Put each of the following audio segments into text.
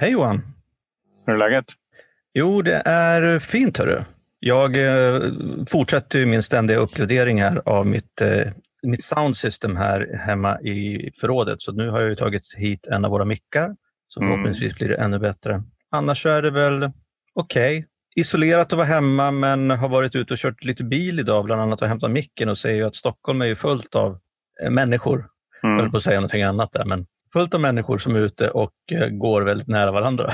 Hej Johan! Hur är läget? Jo, det är fint hörru. Jag eh, fortsätter min ständiga uppgradering här av mitt, eh, mitt soundsystem här hemma i förrådet. Så nu har jag tagit hit en av våra mickar, så Mm. förhoppningsvis blir det ännu bättre. Annars är det väl okej. Isolerat att vara hemma, men har varit ute och kört lite bil idag, bland annat och hämtat micken och säger ju att Stockholm är ju fullt av eh, människor. Jag höll Mm. på att säga någonting annat där, men fullt av människor som är ute och eh, går väldigt nära varandra.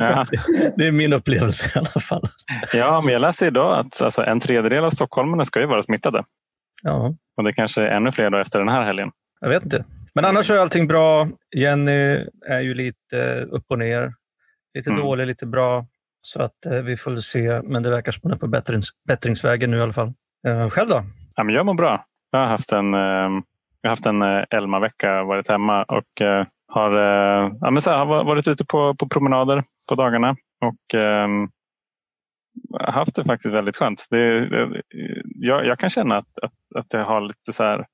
Ja. Det är min upplevelse i alla fall. ja, men jag läser idag att alltså, en tredjedel av stockholmarna ska ju vara smittade. Ja, Och det kanske är ännu fler då efter den här helgen. jag vet inte. Men annars är allting bra. Jenny är ju lite upp och ner. Lite Mm. dålig, lite bra. Så att eh, vi får se. Men det verkar som hon är på bättrings, bättringsvägen nu i alla fall. Eh, själv då? Ja, men jag mår bra. Jag har haft en, eh, jag har haft en eh, Elma-vecka, varit hemma och eh, har, eh, ja, men så här, har varit ute på, på promenader på dagarna. Och ehm, haft det faktiskt väldigt skönt. Det, det, jag, jag kan känna att, att, att jag har lite så här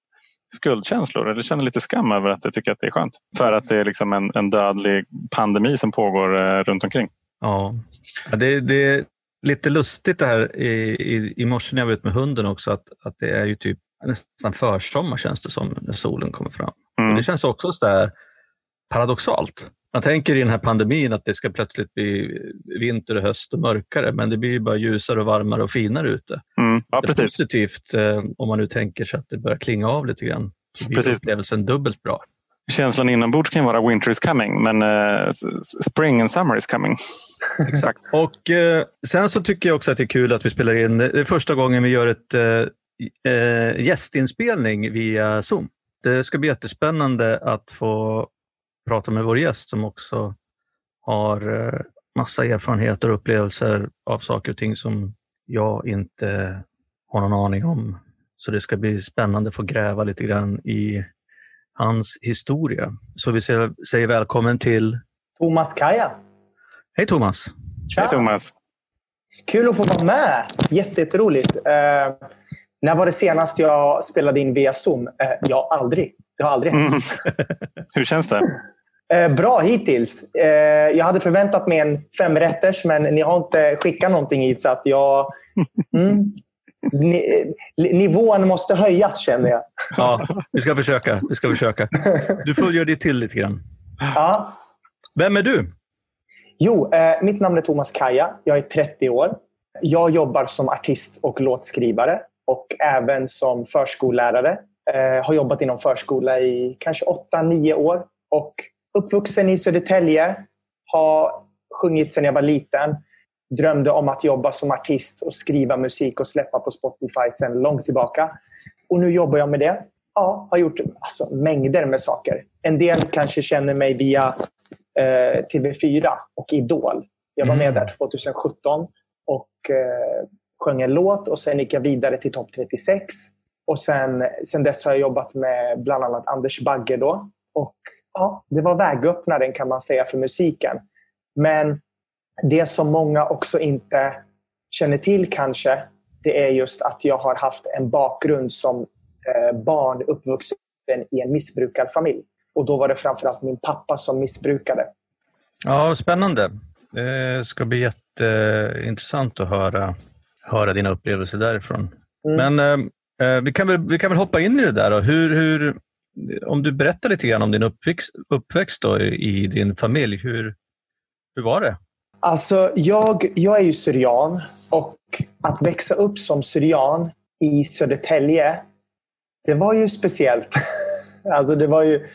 skuldkänslor. Eller känner lite skam över att jag tycker att det är skönt. För att det är liksom en, en dödlig pandemi som pågår eh, runt omkring. Ja, Ja, det, det är lite lustigt det här i, i, i morse när jag var ute med hunden också. Att, att det är ju typ nästan försommar känns det som när solen kommer fram. Mm. Det känns också så där paradoxalt. Man tänker i den här pandemin att det ska plötsligt bli vinter och höst och mörkare, men det blir ju bara ljusare och varmare och finare ute. Mm. Ja, det är precis. positivt eh, om man nu tänker sig att det börjar klinga av lite grann. Så blir Precis. upplevelsen dubbelt bra. Känslan inombords kan vara winter is coming, men s- spring and summer is coming. Exakt. Och eh, Sen så tycker jag också att det är kul att vi spelar in. Det är första gången vi gör ett eh, eh, gästinspelning via Zoom. Det ska bli jättespännande att få prata med vår gäst som också har eh, massa erfarenheter och upplevelser av saker och ting som jag inte har någon aning om. Så det ska bli spännande att få gräva lite grann i hans historia. Så vi säger, säger välkommen till... Thomas Kaja. Hej Thomas! Tja. Hej Thomas. Kul att få vara med. Jätte- Jätteroligt. När var det senast jag spelade in via Zoom? Eh, ja, aldrig. Det har aldrig hänt. Mm. Hur känns det? Eh, bra hittills. Eh, jag hade förväntat mig en femrätters, men ni har inte skickat någonting hit så att jag... Mm, ni, eh, nivån måste höjas känner jag. Ja, vi ska försöka. Vi ska försöka. Du får göra det till lite grann. Ja. Vem är du? Jo, eh, mitt namn är Thomas Kaja. Jag är 30 år. Jag jobbar som artist och låtskrivare och även som förskollärare. Eh, har jobbat inom förskola i kanske 8-9 år och uppvuxen i Södertälje. Har sjungit sedan jag var liten. Drömde om att jobba som artist och skriva musik och släppa på Spotify sedan långt tillbaka. Och nu jobbar jag med det. Ja, har gjort alltså, mängder med saker. En del kanske känner mig via eh, TV4 och Idol. Jag var med Mm. där 2017 och eh, sjöng en låt och sen gick jag vidare till topp 36. Och sen, sen dess har jag jobbat med bland annat Anders Bagge då. Och ja, det var vägöppnaren kan man säga för musiken. Men det som många också inte känner till kanske, det är just att jag har haft en bakgrund som eh, barn uppvuxen i en missbrukarfamilj. Och då var det framförallt min pappa som missbrukade. Ja, spännande. Det ska bli jätteintressant att höra, höra dina upplevelser därifrån. Mm. Men eh, eh, vi, kan väl, vi kan väl hoppa in i det där. Då. Hur, hur, om du berättar lite grann om din uppväxt, uppväxt då, i, i din familj. Hur, hur var det? Alltså, jag, jag är ju syrian och att växa upp som syrian i Södertälje, det var ju speciellt. alltså, det var ju,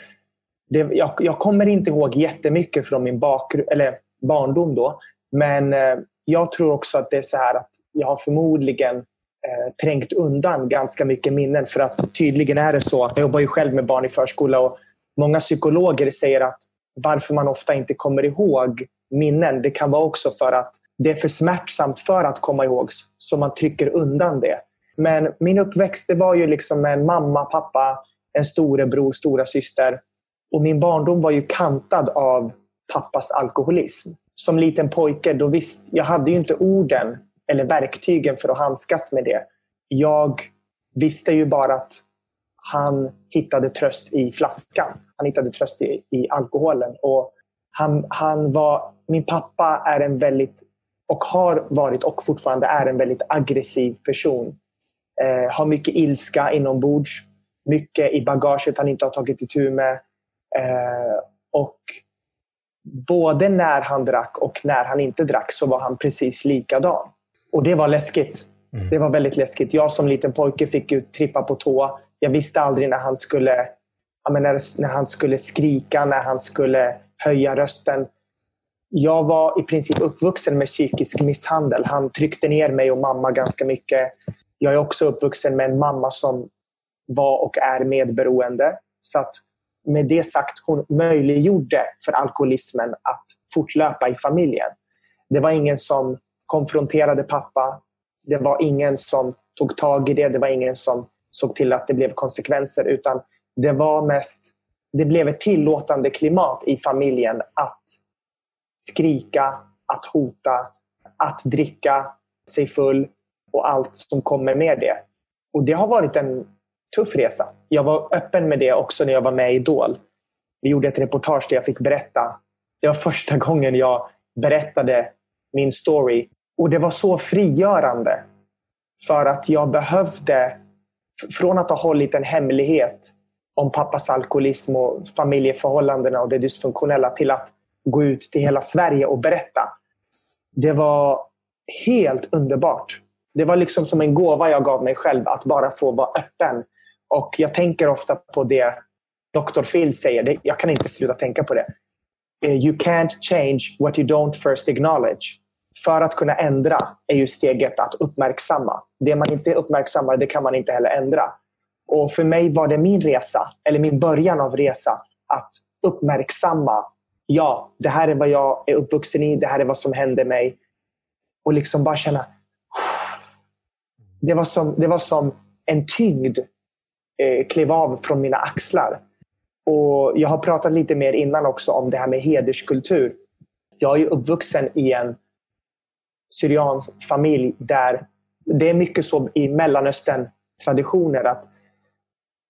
det, jag, jag kommer inte ihåg jättemycket från min bakgrund, eller barndom då, men eh, jag tror också att det är så här att jag har förmodligen eh, trängt undan ganska mycket minnen för att tydligen är det så. Jag jobbar ju själv med barn i förskola och många psykologer säger att varför man ofta inte kommer ihåg minnen, det kan vara också för att det är för smärtsamt för att komma ihåg så man trycker undan det. Men min uppväxt det var ju liksom med en mamma, pappa, en storebror, stora syster. Och min barndom var ju kantad av pappas alkoholism. Som liten pojke, då visst, jag hade ju inte orden eller verktygen för att handskas med det. Jag visste ju bara att han hittade tröst i flaskan. Han hittade tröst i, i alkoholen. Och Han, han var, min pappa är en väldigt, och har varit och fortfarande är en väldigt aggressiv person. Eh, har mycket ilska inombords. Mycket i bagaget han inte har tagit itu med. Eh, och både när han drack och när han inte drack så var han precis likadan. Och det var läskigt. Mm. Det var väldigt läskigt. Jag som liten pojke fick ju trippa på tå. Jag visste aldrig när han skulle, när, när han skulle skrika, när han skulle höja rösten. Jag var i princip uppvuxen med psykisk misshandel. Han tryckte ner mig och mamma ganska mycket. Jag är också uppvuxen med en mamma som var och är medberoende. Så att med det sagt, hon möjliggjorde för alkoholismen att fortlöpa i familjen. Det var ingen som konfronterade pappa. Det var ingen som tog tag i det. Det var ingen som såg till att det blev konsekvenser. Utan det var mest det blev ett tillåtande klimat i familjen att skrika, att hota, att dricka sig full och allt som kommer med det. Och Det har varit en tuff resa. Jag var öppen med det också när jag var med i Idol. Vi gjorde ett reportage där jag fick berätta. Det var första gången jag berättade min story. Och det var så frigörande. För att jag behövde, från att ha hållit en hemlighet om pappas alkoholism och familjeförhållandena och det dysfunktionella till att gå ut till hela Sverige och berätta. Det var helt underbart. Det var liksom som en gåva jag gav mig själv att bara få vara öppen. Och Jag tänker ofta på det Dr. Phil säger. Jag kan inte sluta tänka på det. Eh, you can't change what you don't first acknowledge. För att kunna ändra är ju steget att uppmärksamma. Det man inte uppmärksammar, det kan man inte heller ändra. Och för mig var det min resa, eller min början av resa, att uppmärksamma. Ja, det här är vad jag är uppvuxen i. Det här är vad som hände mig. Och liksom bara känna... Det var som, det var som en tyngd eh, klev av från mina axlar. Och Jag har pratat lite mer innan också om det här med hederskultur. Jag är uppvuxen i en syriansk familj där det är mycket så i Mellanöstern traditioner att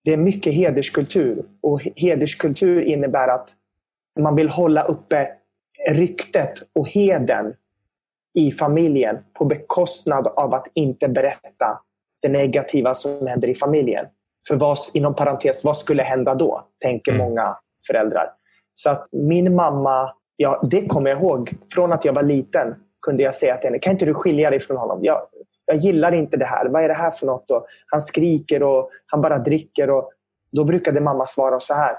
det är mycket hederskultur. Och hederskultur innebär att man vill hålla uppe ryktet och heden i familjen på bekostnad av att inte berätta det negativa som händer i familjen. För vad, inom parentes, vad skulle hända då? Tänker mm. många föräldrar. Så att min mamma, ja, det kommer jag ihåg. Från att jag var liten kunde jag säga till henne, kan inte du skilja dig från honom? Jag, jag gillar inte det här. Vad är det här för något? Och han skriker och han bara dricker. Och då brukade mamma svara så här.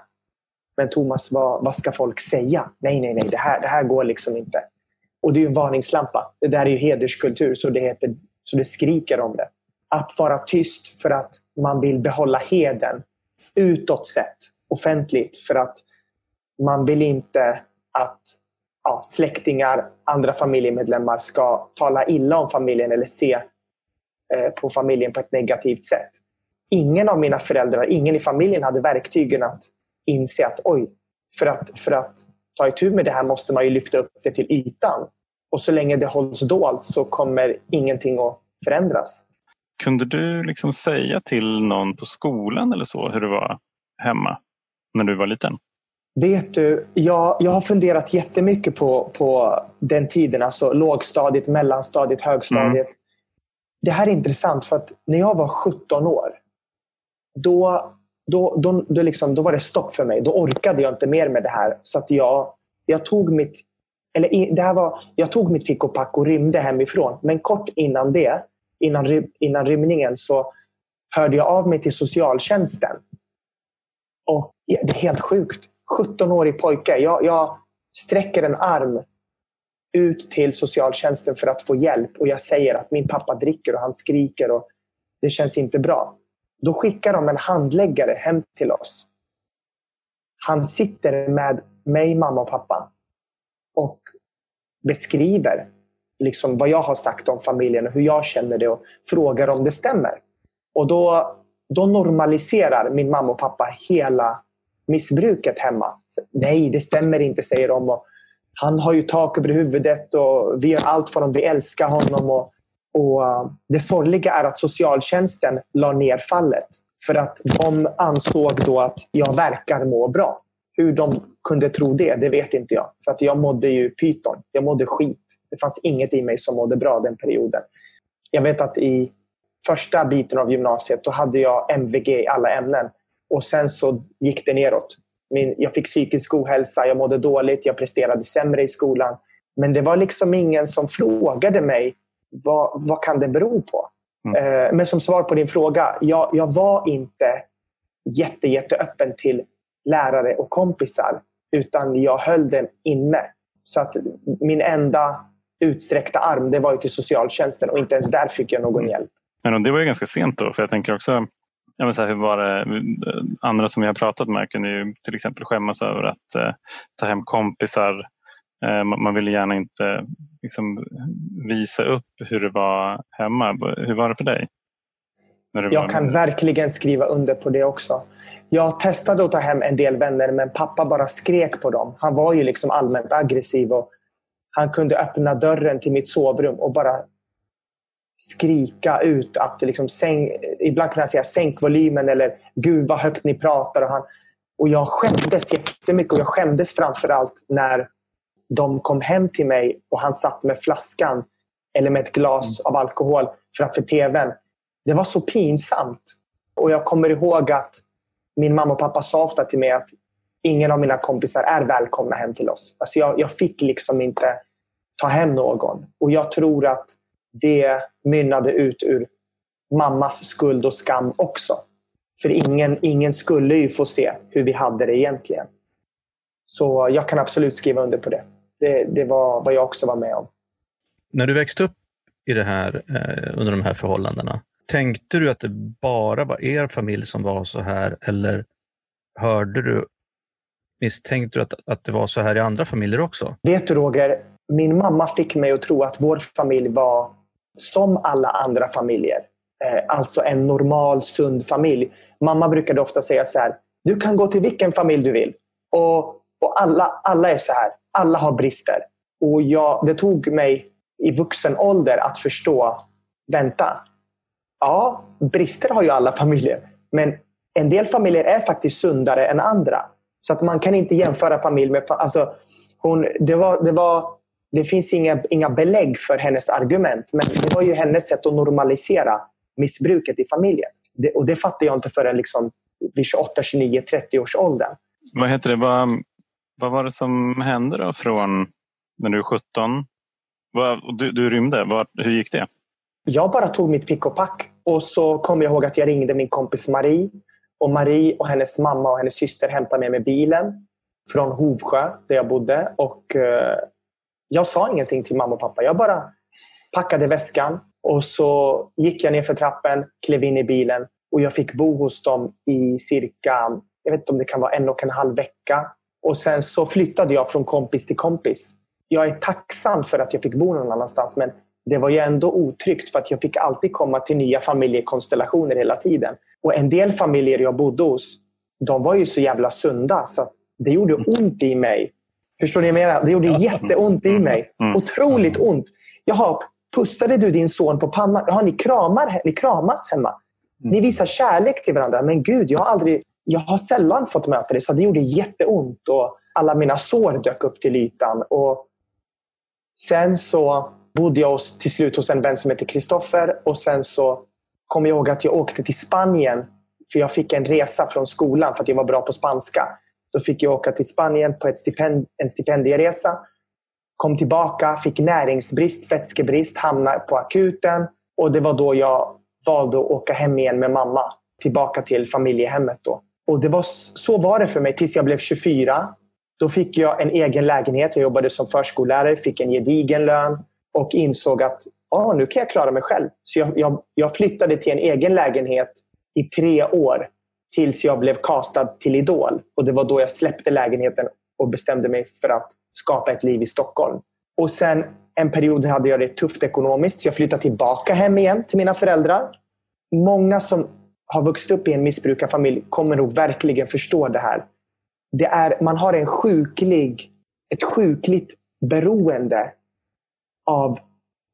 Men Thomas, vad, vad ska folk säga? Nej, nej, nej. Det här, det här går liksom inte. Och det är en varningslampa. Det där är ju hederskultur, så det, heter, så det skriker om det. Att vara tyst för att man vill behålla heden utåt sett, offentligt. För att man vill inte att ja, släktingar, andra familjemedlemmar ska tala illa om familjen eller se Eh, på familjen på ett negativt sätt. Ingen av mina föräldrar, ingen i familjen hade verktygen att inse att oj, för att, för att ta itu med det här måste man ju lyfta upp det till ytan. Och så länge det hålls dolt så kommer ingenting att förändras. Kunde du liksom säga till någon på skolan eller så hur det var hemma när du var liten? Vet du, jag, jag har funderat jättemycket på, på den tiden, alltså lågstadiet, mellanstadiet, högstadiet. Mm det här är intressant för att när jag var 17 år, då, då, då, då, liksom, då var det stopp för mig. Då orkade jag inte mer med det här. Så att jag, jag tog mitt eller det här var, jag tog mitt pick och pack och rymde hemifrån. Men kort innan det, innan, innan rymningen, så hörde jag av mig till socialtjänsten. Och Det är helt sjukt. 17-årig pojke. Jag, jag sträcker en arm ut till socialtjänsten för att få hjälp och jag säger att min pappa dricker och han skriker och det känns inte bra. Då skickar de en handläggare hem till oss. Han sitter med mig, mamma och pappa och beskriver liksom vad jag har sagt om familjen och hur jag känner det och frågar om det stämmer. Och då, då normaliserar min mamma och pappa hela missbruket hemma. Nej, det stämmer inte, säger de. Och han har ju tak över huvudet och vi gör allt för honom. Vi älskar honom. Och, och eh, det sorgliga är att socialtjänsten la ner fallet. För att de ansåg då att jag verkar må bra. Hur de kunde tro det, det vet inte jag. För att jag mådde ju pyton. Jag mådde skit. Det fanns inget i mig som mådde bra den perioden. Jag vet att i första biten av gymnasiet då hade jag MVG i alla ämnen. Och sen så gick det neråt. Min, jag fick psykisk ohälsa, jag mådde dåligt, jag presterade sämre i skolan. Men det var liksom ingen som frågade mig vad, vad kan det bero på? Mm. Eh, men som svar på din fråga, jag, jag var inte jätte, jätteöppen till lärare och kompisar. Utan jag höll den inne. Så att min enda utsträckta arm det var ju till socialtjänsten och inte ens där fick jag någon hjälp. Men det var ju ganska sent då, för jag tänker också Ja, men så här, hur var det? Andra som vi har pratat med kunde ju till exempel skämmas över att eh, ta hem kompisar. Eh, man ville gärna inte liksom, visa upp hur det var hemma. Hur var det för dig? Jag kan verkligen skriva under på det också. Jag testade att ta hem en del vänner men pappa bara skrek på dem. Han var ju liksom allmänt aggressiv och han kunde öppna dörren till mitt sovrum och bara skrika ut att liksom sänk, ibland kunde han säga sänk volymen eller gud vad högt ni pratar. Och, han, och jag skämdes jättemycket och jag skämdes framförallt när de kom hem till mig och han satt med flaskan eller med ett glas mm. av alkohol framför tvn. Det var så pinsamt. Och jag kommer ihåg att min mamma och pappa sa ofta till mig att ingen av mina kompisar är välkomna hem till oss. Alltså jag, jag fick liksom inte ta hem någon. Och jag tror att det mynnade ut ur mammas skuld och skam också. För ingen, ingen skulle ju få se hur vi hade det egentligen. Så jag kan absolut skriva under på det. Det, det var vad jag också var med om. När du växte upp i det här, eh, under de här förhållandena, tänkte du att det bara var er familj som var så här eller hörde du, misstänkte du att, att det var så här i andra familjer också? Vet du Roger, min mamma fick mig att tro att vår familj var som alla andra familjer. Eh, alltså en normal, sund familj. Mamma brukade ofta säga så här, du kan gå till vilken familj du vill. Och, och alla, alla är så här. Alla har brister. Och jag, det tog mig i vuxen ålder att förstå, vänta. Ja, brister har ju alla familjer. Men en del familjer är faktiskt sundare än andra. Så att man kan inte jämföra familj med... Alltså, hon, det, var, det var det finns inga, inga belägg för hennes argument, men det var ju hennes sätt att normalisera missbruket i familjen. Det, och det fattade jag inte förrän liksom vid 28, 29, 30 års åldern. Vad heter det? Vad, vad var det som hände då från när du var 17? Vad, du, du rymde. Vad, hur gick det? Jag bara tog mitt pick och pack och så kom jag ihåg att jag ringde min kompis Marie. Och Marie och hennes mamma och hennes syster hämtade mig med bilen från Hovsjö där jag bodde. Och eh, jag sa ingenting till mamma och pappa. Jag bara packade väskan och så gick jag ner för trappen, klev in i bilen och jag fick bo hos dem i cirka, jag vet inte om det kan vara en och en halv vecka. Och sen så flyttade jag från kompis till kompis. Jag är tacksam för att jag fick bo någon annanstans men det var ju ändå otryggt för att jag fick alltid komma till nya familjekonstellationer hela tiden. Och en del familjer jag bodde hos, de var ju så jävla sunda så det gjorde ont i mig Förstår ni vad jag menar? Det gjorde jätteont i mm. mig. Mm. Otroligt ont. Jaha, pussade du din son på pannan? Jaha, ni, kramar, ni kramas hemma. Mm. Ni visar kärlek till varandra. Men gud, jag har, aldrig, jag har sällan fått möta det. Så det gjorde jätteont. Och alla mina sår dök upp till ytan. Och sen så bodde jag till slut hos en vän som heter Kristoffer. Och sen så kom jag ihåg att jag åkte till Spanien. För jag fick en resa från skolan för att jag var bra på spanska. Då fick jag åka till Spanien på ett stipend, en stipendieresa. Kom tillbaka, fick näringsbrist, vätskebrist, hamnade på akuten. Och det var då jag valde att åka hem igen med mamma. Tillbaka till familjehemmet. Då. Och det var, så var det för mig tills jag blev 24. Då fick jag en egen lägenhet. Jag jobbade som förskollärare, fick en gedigen lön och insåg att ah, nu kan jag klara mig själv. Så jag, jag, jag flyttade till en egen lägenhet i tre år tills jag blev castad till Idol. Och Det var då jag släppte lägenheten och bestämde mig för att skapa ett liv i Stockholm. Och sen en period hade jag det tufft ekonomiskt, så jag flyttade tillbaka hem igen till mina föräldrar. Många som har vuxit upp i en missbrukarfamilj kommer nog verkligen förstå det här. Det är, man har en sjuklig, ett sjukligt beroende av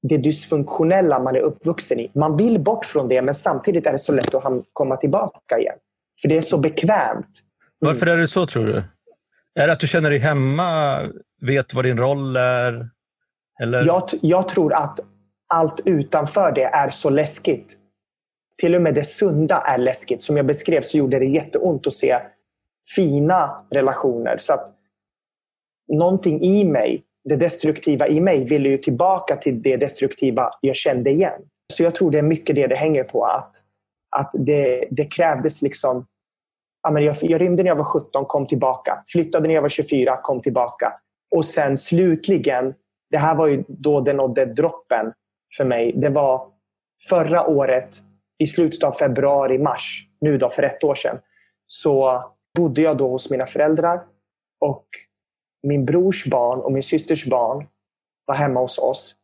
det dysfunktionella man är uppvuxen i. Man vill bort från det, men samtidigt är det så lätt att komma tillbaka igen. För det är så bekvämt. Varför är det så tror du? Är det att du känner dig hemma, vet vad din roll är? Eller? Jag, jag tror att allt utanför det är så läskigt. Till och med det sunda är läskigt. Som jag beskrev så gjorde det jätteont att se fina relationer. Så att någonting i mig, det destruktiva i mig, ville ju tillbaka till det destruktiva jag kände igen. Så jag tror det är mycket det det hänger på. Att, att det, det krävdes liksom jag, jag rymde när jag var 17, kom tillbaka. Flyttade när jag var 24, kom tillbaka. Och sen slutligen, det här var ju då det nådde droppen för mig. Det var förra året, i slutet av februari, mars, nu då för ett år sedan, så bodde jag då hos mina föräldrar. Och min brors barn och min systers barn var hemma hos oss.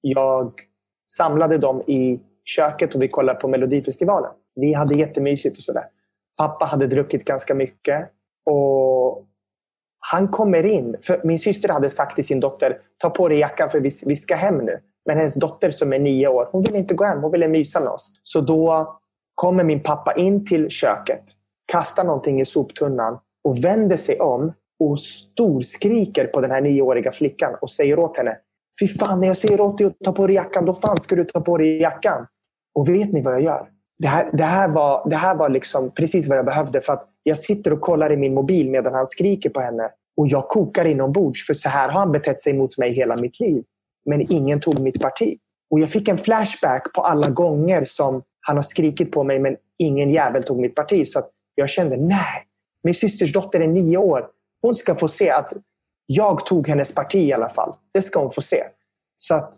Jag samlade dem i köket och vi kollade på Melodifestivalen. Vi hade jättemysigt och sådär. Pappa hade druckit ganska mycket. Och han kommer in. För min syster hade sagt till sin dotter, ta på dig jackan för vi, vi ska hem nu. Men hennes dotter som är nio år, hon vill inte gå hem. Hon ville mysa med oss. Så då kommer min pappa in till köket, kastar någonting i soptunnan och vänder sig om och storskriker på den här nioåriga flickan och säger åt henne Fy fan, när jag säger åt dig att ta på dig jackan, då fan ska du ta på dig jackan. Och vet ni vad jag gör? Det här, det här var, det här var liksom precis vad jag behövde. För att jag sitter och kollar i min mobil medan han skriker på henne. Och jag kokar inombords, för så här har han betett sig mot mig hela mitt liv. Men ingen tog mitt parti. Och jag fick en flashback på alla gånger som han har skrikit på mig, men ingen jävel tog mitt parti. Så jag kände, nej, min systers dotter är nio år. Hon ska få se att jag tog hennes parti i alla fall. Det ska hon få se. Så att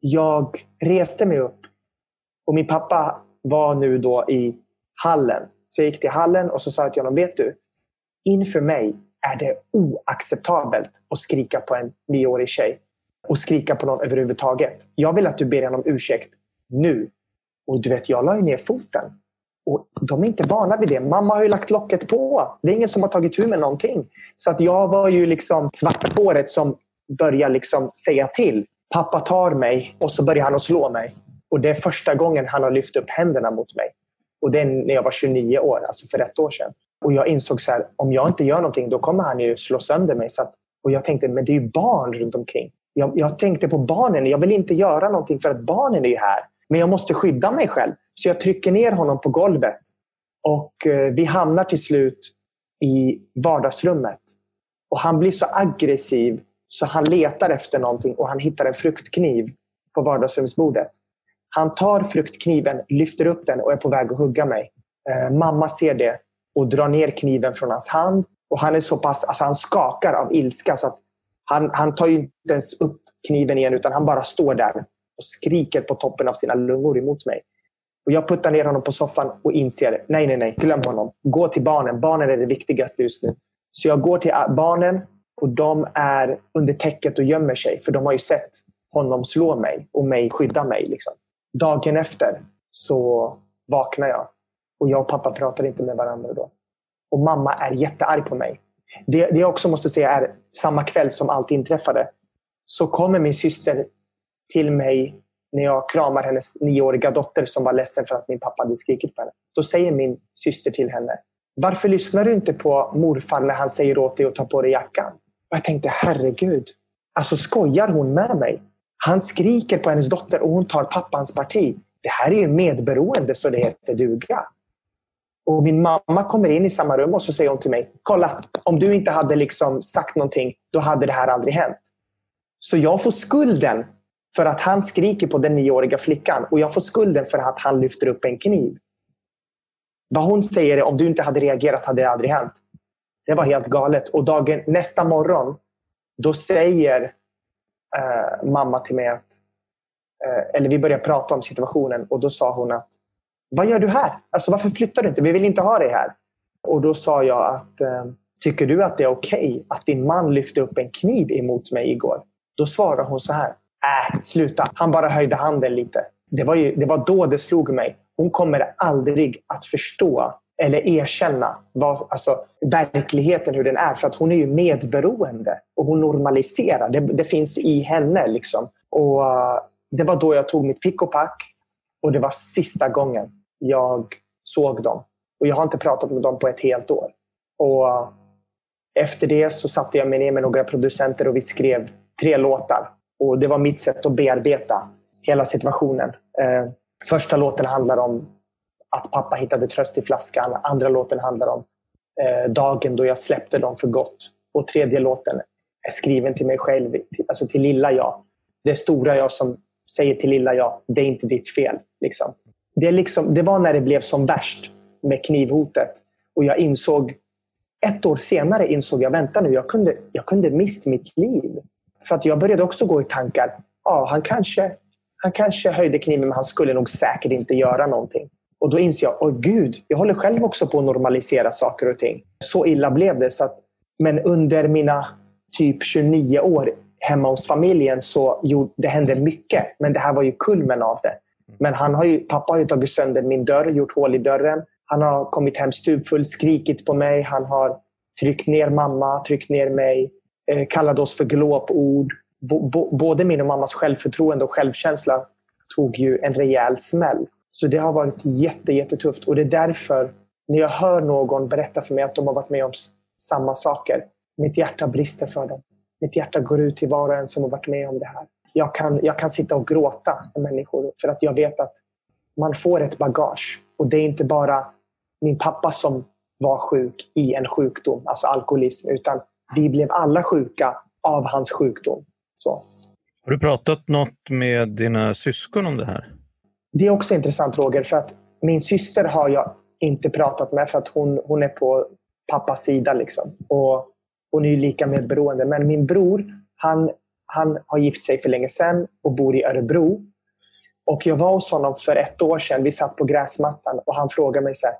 jag reste mig upp. Och min pappa var nu då i hallen. Så jag gick till hallen och så sa jag till honom, vet du? Inför mig är det oacceptabelt att skrika på en nioårig tjej. Och skrika på någon överhuvudtaget. Jag vill att du ber henne om ursäkt nu. Och du vet, jag la ju ner foten. Och de är inte vana vid det. Mamma har ju lagt locket på. Det är ingen som har tagit tur med någonting. Så att jag var ju liksom svartfåret som börjar liksom säga till. Pappa tar mig och så börjar han att slå mig. Och det är första gången han har lyft upp händerna mot mig. Och det är när jag var 29 år, alltså för ett år sedan. Och jag insåg så här, om jag inte gör någonting då kommer han ju slå sönder mig. Så att, och jag tänkte, men det är ju barn runt omkring. Jag, jag tänkte på barnen. Jag vill inte göra någonting för att barnen är här. Men jag måste skydda mig själv. Så jag trycker ner honom på golvet. Och eh, vi hamnar till slut i vardagsrummet. Och han blir så aggressiv så han letar efter någonting och han hittar en fruktkniv på vardagsrumsbordet. Han tar fruktkniven, lyfter upp den och är på väg att hugga mig. Eh, mamma ser det och drar ner kniven från hans hand. Och Han är så pass, alltså han skakar av ilska så att han, han tar inte ens upp kniven igen utan han bara står där och skriker på toppen av sina lungor emot mig. Och jag puttar ner honom på soffan och inser, nej, nej, nej, glöm honom. Gå till barnen. Barnen är det viktigaste just nu. Så jag går till barnen och de är under täcket och gömmer sig. För de har ju sett honom slå mig och mig skydda mig. Liksom. Dagen efter så vaknar jag. Och jag och pappa pratar inte med varandra då. Och mamma är jättearg på mig. Det, det jag också måste säga är, samma kväll som allt inträffade, så kommer min syster till mig när jag kramar hennes nioåriga dotter som var ledsen för att min pappa hade skrikit på henne. Då säger min syster till henne, varför lyssnar du inte på morfar när han säger åt dig att ta på dig jackan? Och jag tänkte, herregud, alltså skojar hon med mig? Han skriker på hennes dotter och hon tar pappans parti. Det här är ju medberoende så det heter duga. Och min mamma kommer in i samma rum och så säger hon till mig, kolla, om du inte hade liksom sagt någonting, då hade det här aldrig hänt. Så jag får skulden för att han skriker på den nioåriga flickan och jag får skulden för att han lyfter upp en kniv. Vad hon säger är om du inte hade reagerat hade det aldrig hänt. Det var helt galet. Och dagen, nästa morgon, då säger eh, mamma till mig att... Eh, eller vi började prata om situationen och då sa hon att Vad gör du här? Alltså, varför flyttar du inte? Vi vill inte ha dig här. Och då sa jag att eh, Tycker du att det är okej okay att din man lyfte upp en kniv emot mig igår? Då svarade hon så här äh, sluta. Han bara höjde handen lite. Det var, ju, det var då det slog mig. Hon kommer aldrig att förstå eller erkänna vad, alltså, verkligheten, hur den är. För att hon är ju medberoende och hon normaliserar. Det, det finns i henne. Liksom. Och uh, Det var då jag tog mitt pick och pack och det var sista gången jag såg dem. Och Jag har inte pratat med dem på ett helt år. Och uh, Efter det så satte jag mig ner med några producenter och vi skrev tre låtar. Och Det var mitt sätt att bearbeta hela situationen. Uh, första låten handlar om att pappa hittade tröst i flaskan. Andra låten handlar om eh, dagen då jag släppte dem för gott. Och tredje låten är skriven till mig själv, till, alltså till lilla jag. Det stora jag som säger till lilla jag, det är inte ditt fel. Liksom. Det, liksom, det var när det blev som värst med knivhotet. Och jag insåg, ett år senare insåg jag, vänta nu, jag kunde, jag kunde mist mitt liv. För att jag började också gå i tankar, ja, han kanske, han kanske höjde kniven men han skulle nog säkert inte göra någonting. Och då inser jag, åh gud, jag håller själv också på att normalisera saker och ting. Så illa blev det. Så att, men under mina typ 29 år hemma hos familjen så jo, det hände mycket. Men det här var ju kulmen av det. Men han har ju, pappa har ju tagit sönder min dörr, gjort hål i dörren. Han har kommit hem stupfull, skrikit på mig. Han har tryckt ner mamma, tryckt ner mig, eh, kallat oss för glåpord. både min och mammas självförtroende och självkänsla tog ju en rejäl smäll. Så det har varit jätte, jättetufft. Och det är därför, när jag hör någon berätta för mig att de har varit med om samma saker, mitt hjärta brister för dem. Mitt hjärta går ut till var och en som har varit med om det här. Jag kan, jag kan sitta och gråta med människor för att jag vet att man får ett bagage. Och det är inte bara min pappa som var sjuk i en sjukdom, alltså alkoholism, utan vi blev alla sjuka av hans sjukdom. Så. Har du pratat något med dina syskon om det här? Det är också intressant Roger, för att min syster har jag inte pratat med för att hon, hon är på pappas sida. Liksom. Och hon är ju lika medberoende. Men min bror, han, han har gift sig för länge sedan och bor i Örebro. Och jag var hos honom för ett år sedan. Vi satt på gräsmattan och han frågade mig så här,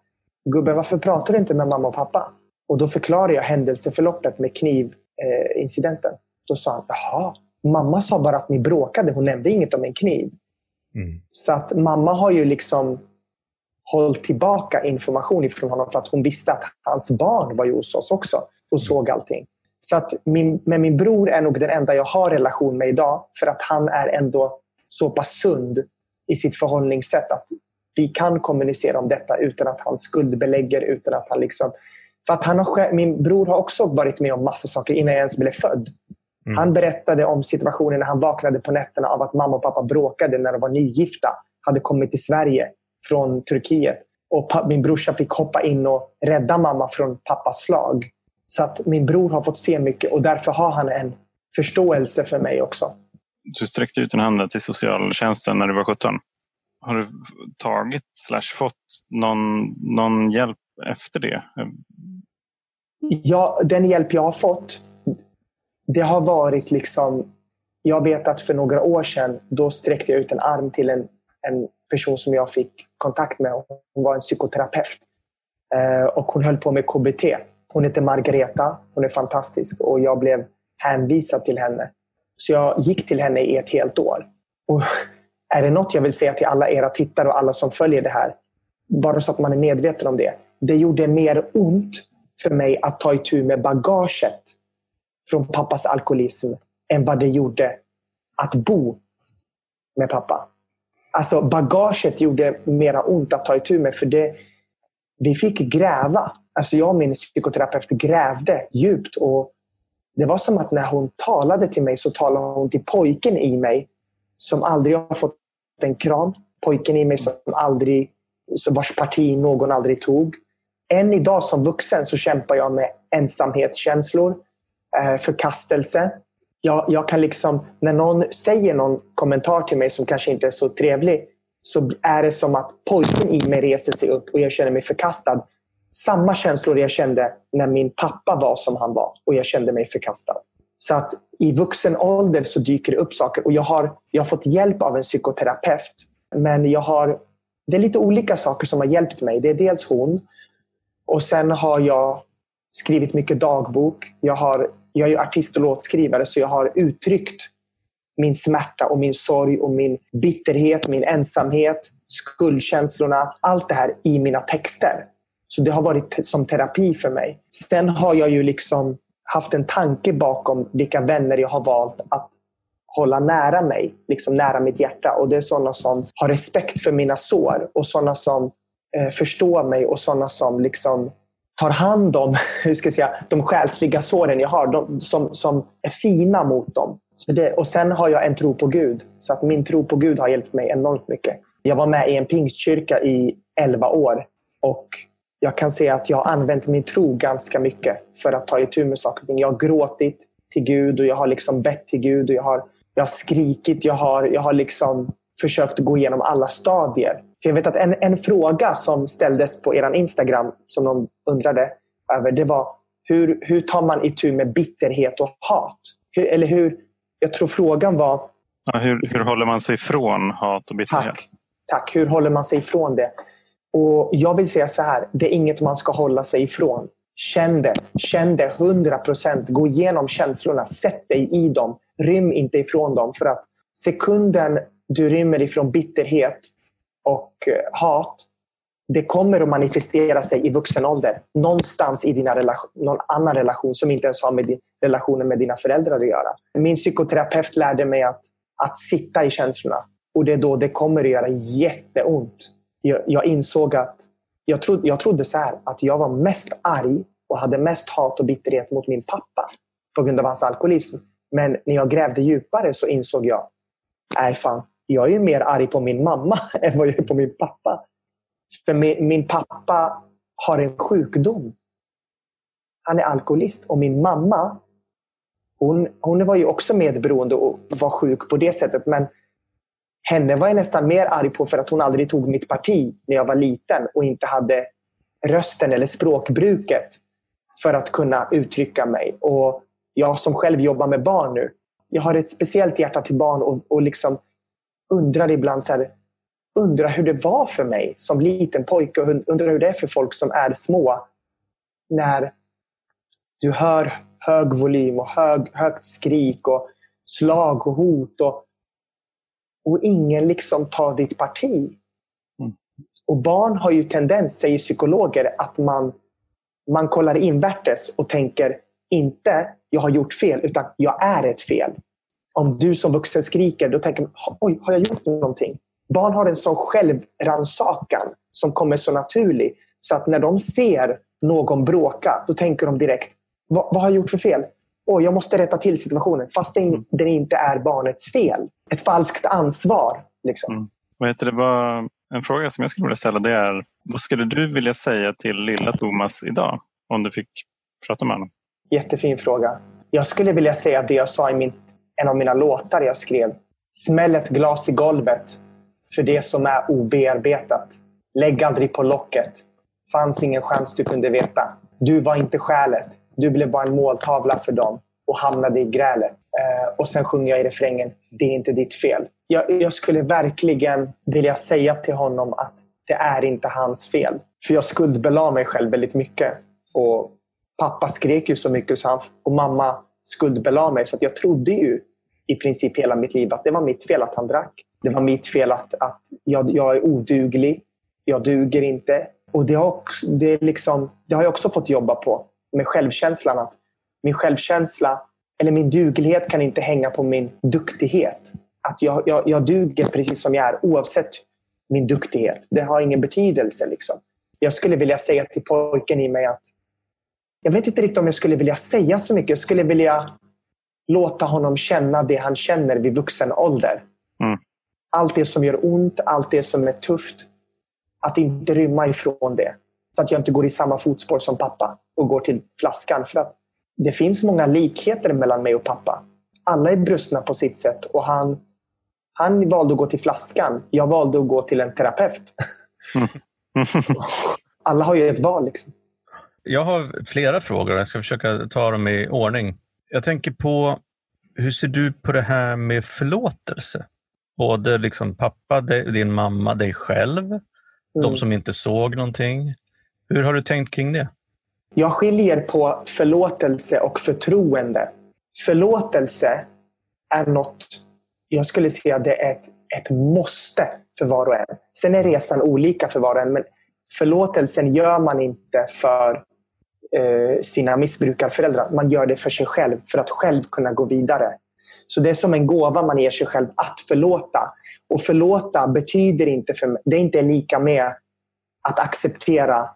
Gubben, varför pratar du inte med mamma och pappa? Och då förklarade jag händelseförloppet med knivincidenten. Eh, då sa han, jaha, mamma sa bara att ni bråkade. Hon nämnde inget om en kniv. Mm. Så att mamma har ju liksom hållit tillbaka information ifrån honom för att hon visste att hans barn var ju hos oss också och såg allting. Så att min, men min bror är nog den enda jag har relation med idag för att han är ändå så pass sund i sitt förhållningssätt att vi kan kommunicera om detta utan att han skuldbelägger, utan att han liksom... För att han har, min bror har också varit med om massa saker innan jag ens blev född. Mm. Han berättade om situationen när han vaknade på nätterna av att mamma och pappa bråkade när de var nygifta. Hade kommit till Sverige från Turkiet. Och min brorsa fick hoppa in och rädda mamma från pappas slag. Så att min bror har fått se mycket och därför har han en förståelse för mig också. Du sträckte ut en hand till socialtjänsten när du var 17. Har du tagit slash fått någon, någon hjälp efter det? Ja, den hjälp jag har fått det har varit liksom... Jag vet att för några år sedan då sträckte jag ut en arm till en, en person som jag fick kontakt med. Hon var en psykoterapeut. Eh, och hon höll på med KBT. Hon heter Margareta. Hon är fantastisk och jag blev hänvisad till henne. Så jag gick till henne i ett helt år. Och är det något jag vill säga till alla era tittare och alla som följer det här, bara så att man är medveten om det. Det gjorde mer ont för mig att ta itu med bagaget från pappas alkoholism än vad det gjorde att bo med pappa. Alltså bagaget gjorde mera ont att ta itu med för det, vi fick gräva. Alltså jag och min psykoterapeut grävde djupt. och Det var som att när hon talade till mig så talade hon till pojken i mig som aldrig har fått en kram. Pojken i mig som aldrig, vars parti någon aldrig tog. Än idag som vuxen så kämpar jag med ensamhetskänslor, Eh, förkastelse. Jag, jag kan liksom, när någon säger någon kommentar till mig som kanske inte är så trevlig så är det som att pojken i mig reser sig upp och jag känner mig förkastad. Samma känslor jag kände när min pappa var som han var och jag kände mig förkastad. Så att i vuxen ålder så dyker det upp saker och jag har, jag har fått hjälp av en psykoterapeut. Men jag har, det är lite olika saker som har hjälpt mig. Det är dels hon och sen har jag skrivit mycket dagbok. Jag, har, jag är artist och låtskrivare så jag har uttryckt min smärta och min sorg och min bitterhet, min ensamhet, skuldkänslorna. Allt det här i mina texter. Så det har varit som terapi för mig. Sen har jag ju liksom haft en tanke bakom vilka vänner jag har valt att hålla nära mig, liksom nära mitt hjärta. Och Det är sådana som har respekt för mina sår och sådana som eh, förstår mig och sådana som liksom tar hand om hur ska jag säga, de själsliga såren jag har, de, som, som är fina mot dem. Så det, och Sen har jag en tro på Gud. Så att min tro på Gud har hjälpt mig enormt mycket. Jag var med i en pingstkyrka i 11 år och jag kan säga att jag har använt min tro ganska mycket för att ta itu med saker och ting. Jag har gråtit till Gud och jag har liksom bett till Gud. och Jag har, jag har skrikit. Jag har, jag har liksom försökt gå igenom alla stadier. För jag vet att en, en fråga som ställdes på er Instagram som de undrade över, det var hur, hur tar man itu med bitterhet och hat? Hur, eller hur, jag tror frågan var... Ja, hur, hur håller man sig ifrån hat och bitterhet? Tack. Tack. Hur håller man sig ifrån det? Och Jag vill säga så här, det är inget man ska hålla sig ifrån. Känn det. Känn det 100 procent. Gå igenom känslorna. Sätt dig i dem. Rym inte ifrån dem. För att sekunden du rymmer ifrån bitterhet och eh, hat, det kommer att manifestera sig i vuxen ålder. Någonstans i dina relation, någon annan relation som inte ens har med din, relationen med dina föräldrar att göra. Min psykoterapeut lärde mig att, att sitta i känslorna. Och det är då det kommer att göra jätteont. Jag, jag insåg att jag trodde, jag trodde så här, att jag var mest arg och hade mest hat och bitterhet mot min pappa på grund av hans alkoholism. Men när jag grävde djupare så insåg jag, nej fan, jag är mer arg på min mamma än vad jag är på min pappa. För min, min pappa har en sjukdom. Han är alkoholist och min mamma, hon, hon var ju också medberoende och var sjuk på det sättet. Men henne var jag nästan mer arg på för att hon aldrig tog mitt parti när jag var liten och inte hade rösten eller språkbruket för att kunna uttrycka mig. Och jag som själv jobbar med barn nu, jag har ett speciellt hjärta till barn och, och liksom undrar ibland så här, undrar hur det var för mig som liten pojke och undrar hur det är för folk som är små. När du hör hög volym och hög, högt skrik och slag och hot och, och ingen liksom tar ditt parti. Mm. Och barn har ju tendens, säger psykologer, att man, man kollar invärtes och tänker inte jag har gjort fel, utan jag är ett fel om du som vuxen skriker, då tänker man, oj, har jag gjort någonting? Barn har en sån självrannsakan som kommer så naturlig. Så att när de ser någon bråka, då tänker de direkt, vad, vad har jag gjort för fel? Åh, jag måste rätta till situationen, fast det, mm. det inte är barnets fel. Ett falskt ansvar. Liksom. Mm. Vad heter det var en fråga som jag skulle vilja ställa det är, vad skulle du vilja säga till lilla Thomas idag? Om du fick prata med honom. Jättefin fråga. Jag skulle vilja säga det jag sa i min en av mina låtar jag skrev. Smäll ett glas i golvet för det som är obearbetat. Lägg aldrig på locket. Fanns ingen chans du kunde veta. Du var inte skälet. Du blev bara en måltavla för dem och hamnade i grälet. Eh, och sen sjunger jag i refrängen, det är inte ditt fel. Jag, jag, skulle verkligen vilja säga till honom att det är inte hans fel. För jag skuldbelade mig själv väldigt mycket. Och pappa skrek ju så mycket så han, och mamma skuldbelade mig. Så att jag trodde ju i princip hela mitt liv att det var mitt fel att han drack. Det var mitt fel att, att jag, jag är oduglig. Jag duger inte. Och det har, det, liksom, det har jag också fått jobba på med självkänslan. Att min självkänsla eller min duglighet kan inte hänga på min duktighet. Att jag, jag, jag duger precis som jag är oavsett min duktighet. Det har ingen betydelse. Liksom. Jag skulle vilja säga till pojken i mig att jag vet inte riktigt om jag skulle vilja säga så mycket. Jag skulle vilja låta honom känna det han känner vid vuxen ålder. Mm. Allt det som gör ont, allt det som är tufft. Att inte rymma ifrån det. Så att jag inte går i samma fotspår som pappa och går till flaskan. För att det finns många likheter mellan mig och pappa. Alla är brustna på sitt sätt och han, han valde att gå till flaskan. Jag valde att gå till en terapeut. Mm. Alla har ju ett val. Liksom. Jag har flera frågor. Jag ska försöka ta dem i ordning. Jag tänker på, hur ser du på det här med förlåtelse? Både liksom pappa, din mamma, dig själv, mm. de som inte såg någonting. Hur har du tänkt kring det? Jag skiljer på förlåtelse och förtroende. Förlåtelse är något, jag skulle säga det är ett, ett måste för var och en. Sen är resan olika för var och en, men förlåtelsen gör man inte för Eh, sina missbrukarföräldrar. Man gör det för sig själv, för att själv kunna gå vidare. Så det är som en gåva man ger sig själv att förlåta. Och förlåta betyder inte för mig, det är inte lika med att acceptera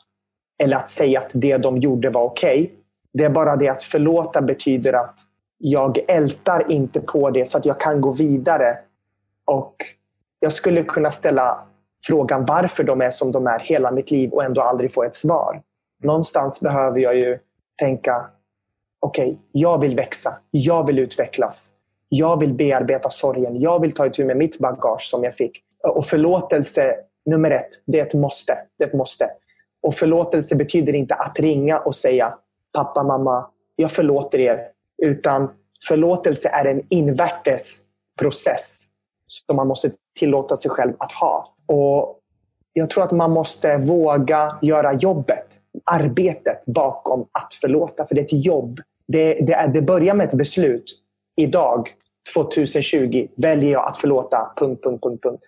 eller att säga att det de gjorde var okej. Okay. Det är bara det att förlåta betyder att jag ältar inte på det så att jag kan gå vidare. Och Jag skulle kunna ställa frågan varför de är som de är hela mitt liv och ändå aldrig få ett svar. Någonstans behöver jag ju tänka, okej, okay, jag vill växa. Jag vill utvecklas. Jag vill bearbeta sorgen. Jag vill ta itu med mitt bagage som jag fick. Och förlåtelse, nummer ett, det är ett måste. Det är ett måste. Och förlåtelse betyder inte att ringa och säga pappa, mamma, jag förlåter er. Utan förlåtelse är en invärtes process som man måste tillåta sig själv att ha. Och jag tror att man måste våga göra jobbet, arbetet bakom att förlåta. För det är ett jobb. Det, det, är, det börjar med ett beslut. Idag, 2020, väljer jag att förlåta. Punkt, punkt, punkt, punkt.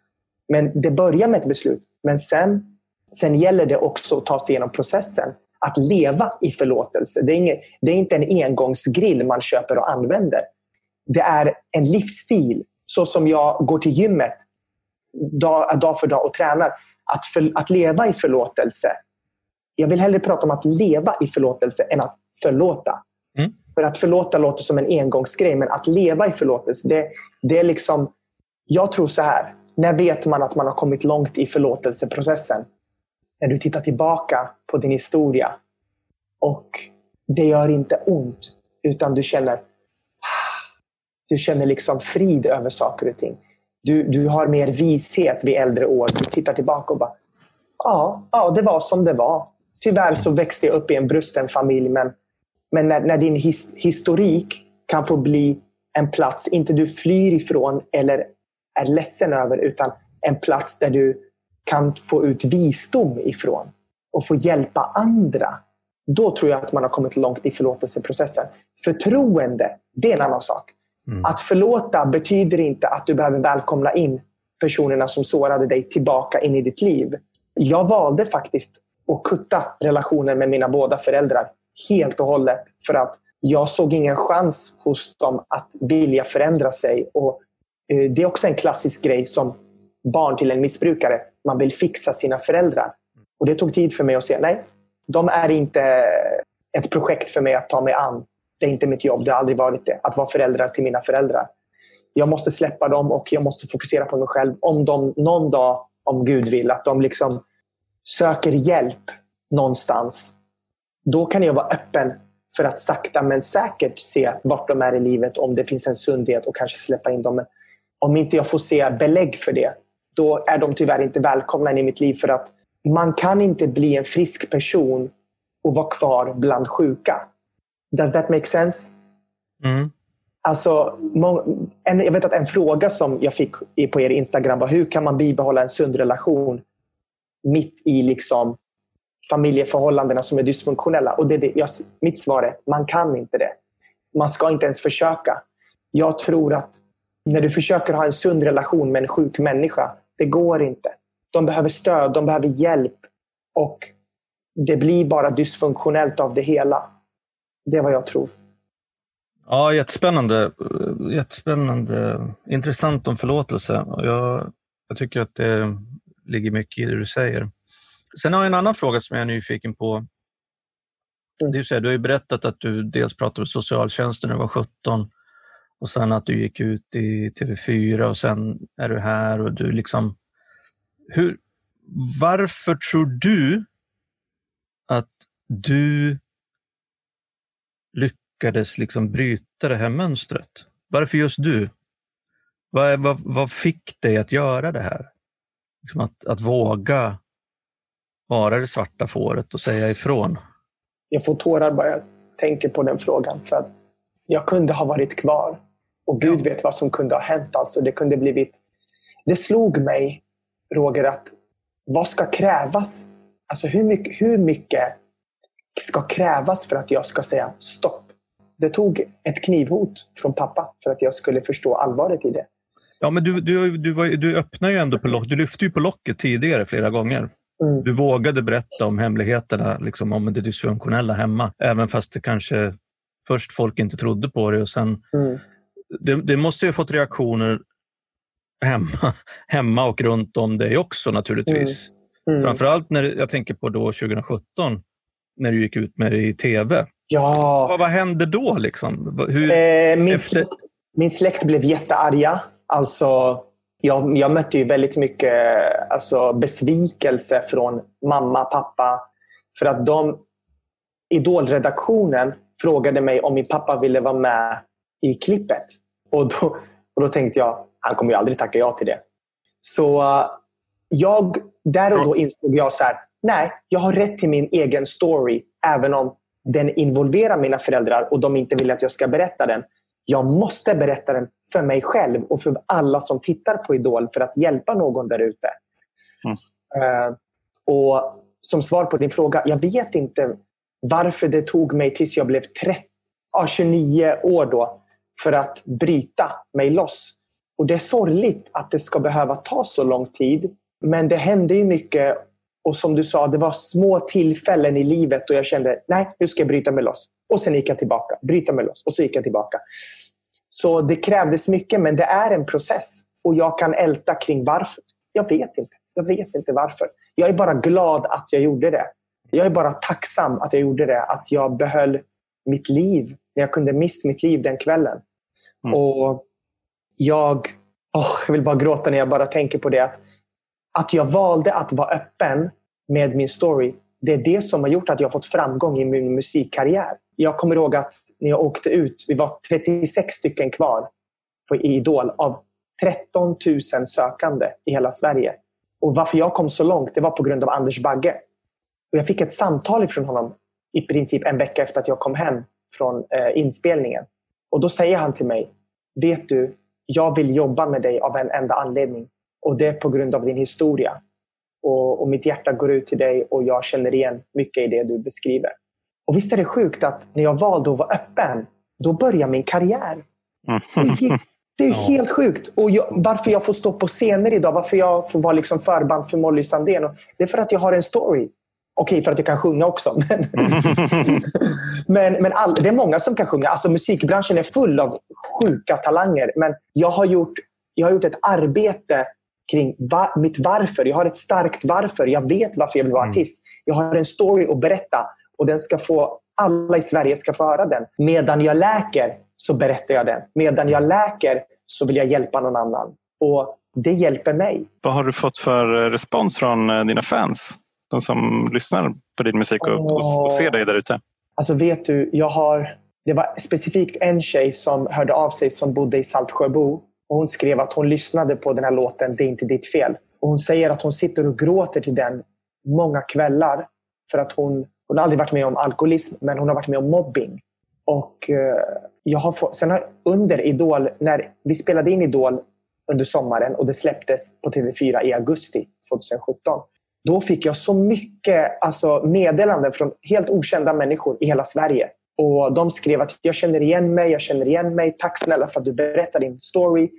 Men det börjar med ett beslut. Men sen, sen gäller det också att ta sig igenom processen. Att leva i förlåtelse. Det är, inget, det är inte en engångsgrill man köper och använder. Det är en livsstil. Så som jag går till gymmet dag, dag för dag och tränar. Att, för, att leva i förlåtelse. Jag vill hellre prata om att leva i förlåtelse än att förlåta. Mm. För att förlåta låter som en engångsgrej, men att leva i förlåtelse, det, det är liksom... Jag tror så här. När vet man att man har kommit långt i förlåtelseprocessen? När du tittar tillbaka på din historia och det gör inte ont, utan du känner du känner liksom frid över saker och ting. Du, du har mer vishet vid äldre år. Du tittar tillbaka och bara, ja, ja, det var som det var. Tyvärr så växte jag upp i en brusten familj, men, men när, när din his, historik kan få bli en plats, inte du flyr ifrån eller är ledsen över, utan en plats där du kan få ut visdom ifrån och få hjälpa andra. Då tror jag att man har kommit långt i förlåtelseprocessen. Förtroende, det är en annan sak. Mm. Att förlåta betyder inte att du behöver välkomna in personerna som sårade dig tillbaka in i ditt liv. Jag valde faktiskt att kutta relationen med mina båda föräldrar helt och hållet för att jag såg ingen chans hos dem att vilja förändra sig. Och eh, Det är också en klassisk grej som barn till en missbrukare. Man vill fixa sina föräldrar. Och Det tog tid för mig att se, nej, de är inte ett projekt för mig att ta mig an. Det är inte mitt jobb. Det har aldrig varit det. Att vara föräldrar till mina föräldrar. Jag måste släppa dem och jag måste fokusera på mig själv. Om de någon dag, om Gud vill, att de liksom söker hjälp någonstans. Då kan jag vara öppen för att sakta men säkert se vart de är i livet. Om det finns en sundhet och kanske släppa in dem. Men om inte jag får se belägg för det, då är de tyvärr inte välkomna in i mitt liv. För att man kan inte bli en frisk person och vara kvar bland sjuka. Does that make sense? Mm. Alltså, en, jag vet att en fråga som jag fick på er Instagram var hur kan man bibehålla en sund relation mitt i liksom familjeförhållandena som är dysfunktionella? Och det, det, jag, mitt svar är man kan inte det. Man ska inte ens försöka. Jag tror att när du försöker ha en sund relation med en sjuk människa, det går inte. De behöver stöd, de behöver hjälp och det blir bara dysfunktionellt av det hela. Det är vad jag tror. Ja, jättespännande. jättespännande. Intressant om förlåtelse. Jag, jag tycker att det ligger mycket i det du säger. Sen har jag en annan fråga som jag är nyfiken på. Mm. Så här, du har ju berättat att du dels pratade med socialtjänsten när du var 17 och sen att du gick ut i TV4 och sen är du här och du liksom... Hur, varför tror du att du lyckades liksom bryta det här mönstret? Varför just du? Vad, vad, vad fick dig att göra det här? Liksom att, att våga vara det svarta fåret och säga ifrån? Jag får tårar bara jag tänker på den frågan. För att jag kunde ha varit kvar. Och Gud ja. vet vad som kunde ha hänt. Alltså, det kunde blivit... Det slog mig, Roger, att vad ska krävas? Alltså hur mycket, hur mycket ska krävas för att jag ska säga stopp. Det tog ett knivhot från pappa för att jag skulle förstå allvaret i det. Ja, men du, du, du, var, du öppnar ju ändå på locket. Du lyfte ju på locket tidigare flera gånger. Mm. Du vågade berätta om hemligheterna, liksom om det dysfunktionella hemma. Även fast det kanske först folk inte trodde på det och sen... Mm. Det, det, måste ju ha fått reaktioner hemma, hemma och runt om dig också naturligtvis. Mm. Mm. Framförallt när jag tänker på då 2017 när du gick ut med det i tv. Ja. Vad, vad hände då? Liksom? Hur, Eh, min, efter- släkt, min släkt blev jättearga. Alltså, jag, jag mötte ju väldigt mycket alltså, besvikelse från mamma, pappa. För att de, Idolredaktionen frågade mig om min pappa ville vara med i klippet. Och då, och då tänkte jag, han kommer ju aldrig tacka ja till det. Så jag, där och då insåg jag så här, nej, jag har rätt till min egen story. Även om den involverar mina föräldrar och de inte vill att jag ska berätta den. Jag måste berätta den för mig själv och för alla som tittar på Idol för att hjälpa någon där ute. Mm. Eh, och Som svar på din fråga, jag vet inte varför det tog mig tills jag blev 30, ja, 29 år då för att bryta mig loss. Och Det är sorgligt att det ska behöva ta så lång tid. Men det hände ju mycket och som du sa, det var små tillfällen i livet och jag kände, nej, nu ska jag bryta mig loss. Och sen gick jag tillbaka, bryta mig loss och så gick jag tillbaka. Så det krävdes mycket, men det är en process. Och jag kan älta kring varför. Jag vet inte. Jag vet inte varför. Jag är bara glad att jag gjorde det. Jag är bara tacksam att jag gjorde det. Att jag behöll mitt liv när jag kunde mist mitt liv den kvällen. Mm. Och jag, åh, jag vill bara gråta när jag bara tänker på det. Att, att jag valde att vara öppen med min story. Det är det som har gjort att jag har fått framgång i min musikkarriär. Jag kommer ihåg att när jag åkte ut, vi var 36 stycken kvar på i Idol av 13 000 sökande i hela Sverige. Och varför jag kom så långt, det var på grund av Anders Bagge. Och jag fick ett samtal från honom i princip en vecka efter att jag kom hem från eh, inspelningen. Och då säger han till mig, vet du, jag vill jobba med dig av en enda anledning. Och det är på grund av din historia. Och, och mitt hjärta går ut till dig och jag känner igen mycket i det du beskriver. Och visst är det sjukt att när jag valde att vara öppen, då börjar min karriär. Det är helt, det är helt sjukt. Och jag, varför jag får stå på scener idag, varför jag får vara liksom förband för Molly Sandén, det är för att jag har en story. Okej, för att jag kan sjunga också. Men, men, men all, det är många som kan sjunga. Alltså, musikbranschen är full av sjuka talanger. Men jag har gjort, jag har gjort ett arbete kring va, mitt varför. Jag har ett starkt varför. Jag vet varför jag vill vara Mm. artist. Jag har en story att berätta och den ska få, alla i Sverige ska få höra den. Medan jag läker så berättar jag den. Medan jag läker så vill jag hjälpa någon annan. Och det hjälper mig. Vad har du fått för eh, respons från eh, dina fans? De som lyssnar på din musik och, och, och ser dig där ute. Alltså vet du, jag har... Det var specifikt en tjej som hörde av sig som bodde i Saltsjöbo. Och hon skrev att hon lyssnade på den här låten Det är inte ditt fel. Och hon säger att hon sitter och gråter till den många kvällar. För att hon, hon har aldrig varit med om alkoholism, men hon har varit med om mobbing. Och eh, jag har fått, sen har, under Idol, när vi spelade in Idol under sommaren och det släpptes på TV4 i augusti 2017. Då fick jag så mycket alltså, meddelanden från helt okända människor i hela Sverige. Och De skrev att jag känner igen mig, jag känner igen mig. Tack snälla för att du berättar din story.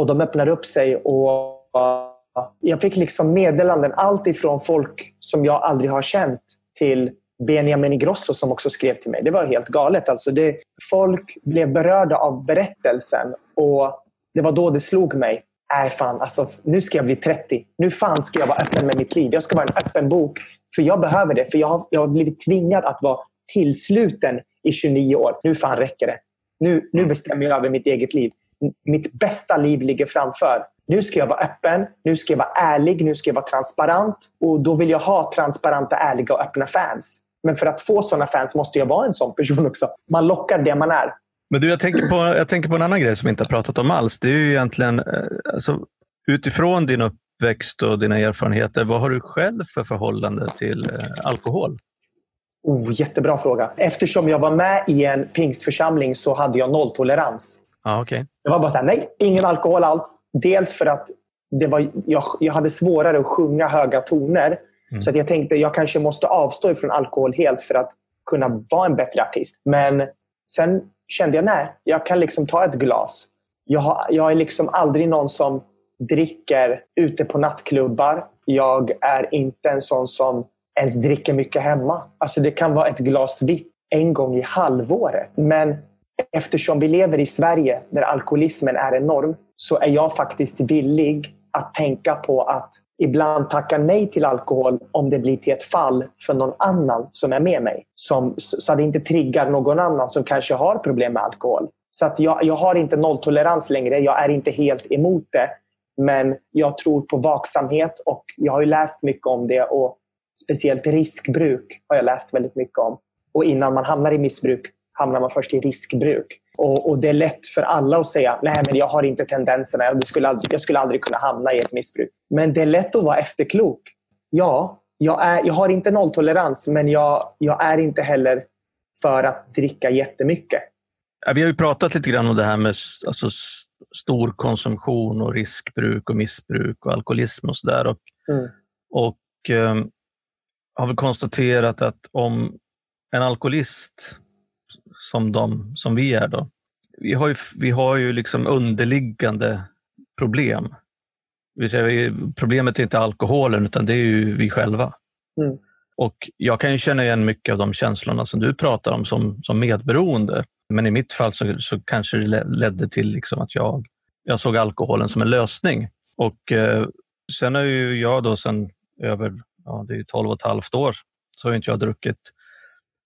Och de öppnade upp sig. och eh, Jag fick liksom meddelanden, allt ifrån folk som jag aldrig har känt till Benjamin Ingrosso som också skrev till mig. Det var helt galet. Alltså det, folk blev berörda av berättelsen och det var då det slog mig. Nej fan, alltså, nu ska jag bli 30. Nu fan ska jag vara öppen med mitt liv. Jag ska vara en öppen bok. För jag behöver det. För jag har, jag har blivit tvingad att vara tillsluten i 29 år. Nu fan räcker det. Nu, nu bestämmer jag över mitt eget liv. Mitt bästa liv ligger framför. Nu ska jag vara öppen, nu ska jag vara ärlig, nu ska jag vara transparent. Och Då vill jag ha transparenta, ärliga och öppna fans. Men för att få sådana fans måste jag vara en sån person också. Man lockar det man är. Men du, jag tänker, på, jag tänker på en annan grej som vi inte har pratat om alls. Det är ju egentligen, eh, alltså, utifrån din uppväxt och dina erfarenheter, vad har du själv för förhållande till eh, alkohol? Oh, jättebra fråga. Eftersom jag var med i en pingstförsamling så hade jag nolltolerans. Ja, okej. Det var bara så här, nej, ingen alkohol alls. Dels för att det var, jag, jag hade svårare att sjunga höga toner. Mm. Så att jag tänkte jag kanske måste avstå från alkohol helt för att kunna vara en bättre artist. Men sen kände jag, nej, jag kan liksom ta ett glas. Jag, har, jag är liksom aldrig någon som dricker ute på nattklubbar. Jag är inte en sån som ens dricker mycket hemma. Alltså det kan vara ett glas vitt en gång i halvåret. Men eftersom vi lever i Sverige där alkoholismen är enorm så är jag faktiskt villig att tänka på att ibland tacka nej till alkohol om det blir till ett fall för någon annan som är med mig. Som, så att det inte triggar någon annan som kanske har problem med alkohol. Så att jag, jag har inte nolltolerans längre. Jag är inte helt emot det. Men jag tror på vaksamhet och jag har läst mycket om det. och Speciellt riskbruk har jag läst väldigt mycket om. Och innan man hamnar i missbruk hamnar man först i riskbruk. Och, och, Det är lätt för alla att säga nej men jag har inte tendenserna, jag skulle, aldrig, jag skulle aldrig kunna hamna i ett missbruk. Men det är lätt att vara efterklok. Ja, jag, är, jag har inte nolltolerans men jag, jag är inte heller för att dricka jättemycket. Vi har ju pratat lite grann om det här med alltså, stor konsumtion och riskbruk och missbruk och alkoholism och sådär. Och, mm. och eh, har väl konstaterat att om en alkoholist som, de, som vi är då, vi har ju, vi har ju liksom underliggande problem. Problemet är inte alkoholen utan det är ju vi själva. Mm. Och Jag kan ju känna igen mycket av de känslorna som du pratar om som, som medberoende. Men i mitt fall så, så kanske det ledde till liksom att jag, jag såg alkoholen som en lösning. Och eh, Sen har ju jag då sen över ja, det är 12 och ett halvt år så har inte jag druckit.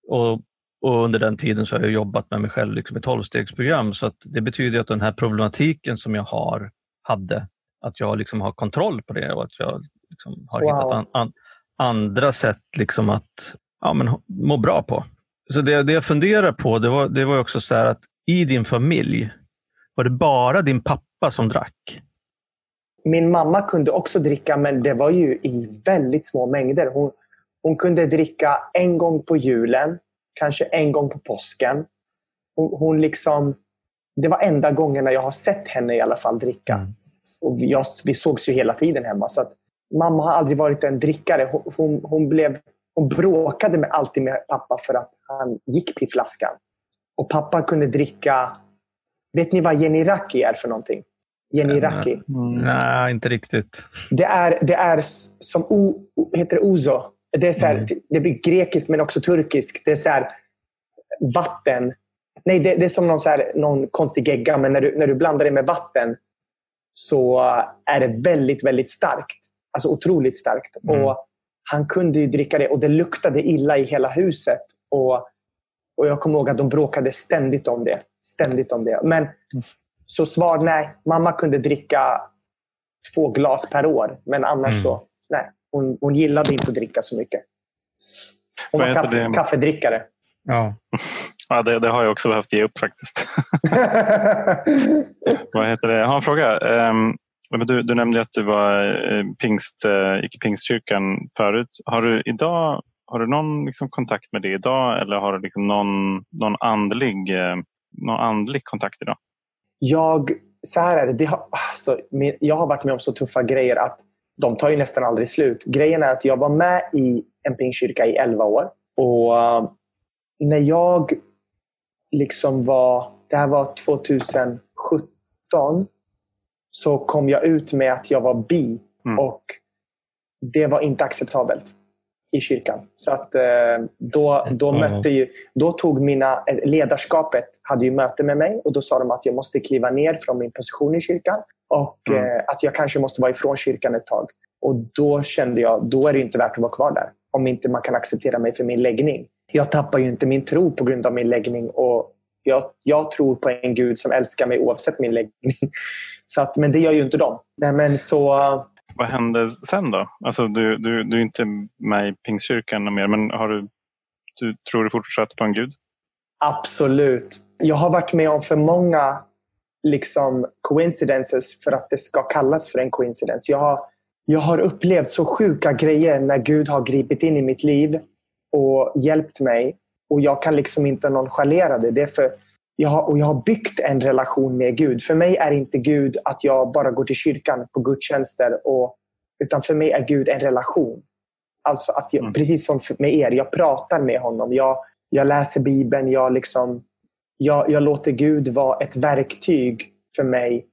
Och, och under den tiden så har jag jobbat med mig själv liksom i tolvstegsprogram. Så att det betyder att den här problematiken som jag har, hade, att jag liksom har kontroll på det och att jag liksom har wow. hittat an, an, andra sätt liksom att ja, men, må bra på. Så det, det jag funderar på det var, det var också så att i din familj, var det bara din pappa som drack? Min mamma kunde också dricka, men det var ju i väldigt små mängder. Hon, hon kunde dricka en gång på julen, kanske en gång på påsken. Hon, hon liksom, det var enda gångerna jag har sett henne i alla fall dricka. Mm. Och vi, jag, vi sågs ju hela tiden hemma. Så att, mamma har aldrig varit en drickare. Hon, hon, hon, blev, hon bråkade med, alltid med pappa för att han gick till flaskan. Och pappa kunde dricka... Vet ni vad Jenny Raki är för någonting? Jenny Raki? Mm. Nej, inte riktigt. Det är, det är som o, heter Ozo. Det är, så här, mm. det är grekiskt men också turkiskt. Det är så här, vatten. Nej, det, det är som någon, så här, någon konstig gegga, men när du, när du blandar det med vatten så är det väldigt, väldigt starkt. Alltså otroligt starkt. Mm. Och Han kunde ju dricka det och det luktade illa i hela huset. Och, och Jag kommer ihåg att de bråkade ständigt om det. Ständigt om det. Men mm. Så svar nej. Mamma kunde dricka två glas per år. Men annars mm. så, nej. Hon, hon gillade inte att dricka så mycket. Hon var kaffe, kaffedrickare. Ja, ja det, det, har jag också behövt ge upp faktiskt. Vad heter det? Jag har en fråga. Um, du, du nämnde att du var eh, pingst, uh, gick i pingstkyrkan förut. Har du idag har du någon liksom kontakt med det idag eller har du liksom någon, någon, andlig, uh, någon andlig kontakt idag? Jag, så här är det. det har, alltså, jag har varit med om så tuffa grejer att de tar ju nästan aldrig slut. Grejen är att jag var med i en pingstkyrka i 11 år. Och uh, när jag liksom var, det här var 2017, så kom jag ut med att jag var bi. Mm. Och det var inte acceptabelt i kyrkan. Så att uh, då, då mötte ju, då tog mina, eh, ledarskapet hade ju möte med mig och då sa de att jag måste kliva ner från min position i kyrkan och mm. eh, att jag kanske måste vara ifrån kyrkan ett tag. Och Då kände jag då är det inte värt att vara kvar där. Om inte man kan acceptera mig för min läggning. Jag tappar ju inte min tro på grund av min läggning. Och jag, jag tror på en Gud som älskar mig oavsett min läggning. Så att, men det gör ju inte de. Nej, men så, vad hände sen då? Alltså, du, du, du är inte med i Pingstkyrkan mer, men har du, du, tror du fortsatt på en Gud? Absolut. Jag har varit med om för många liksom coincidences för att det ska kallas för en coincidence. Jag har, jag har upplevt så sjuka grejer när Gud har gripit in i mitt liv och hjälpt mig. Och Jag kan liksom inte nonchalera det. det är för jag har, och jag har byggt en relation med Gud. För mig är inte Gud att jag bara går till kyrkan på gudstjänster. Och, utan för mig är Gud en relation. Alltså att jag, mm. Precis som med er, jag pratar med honom. Jag, jag läser Bibeln. Jag liksom jag, jag låter Gud vara ett verktyg för mig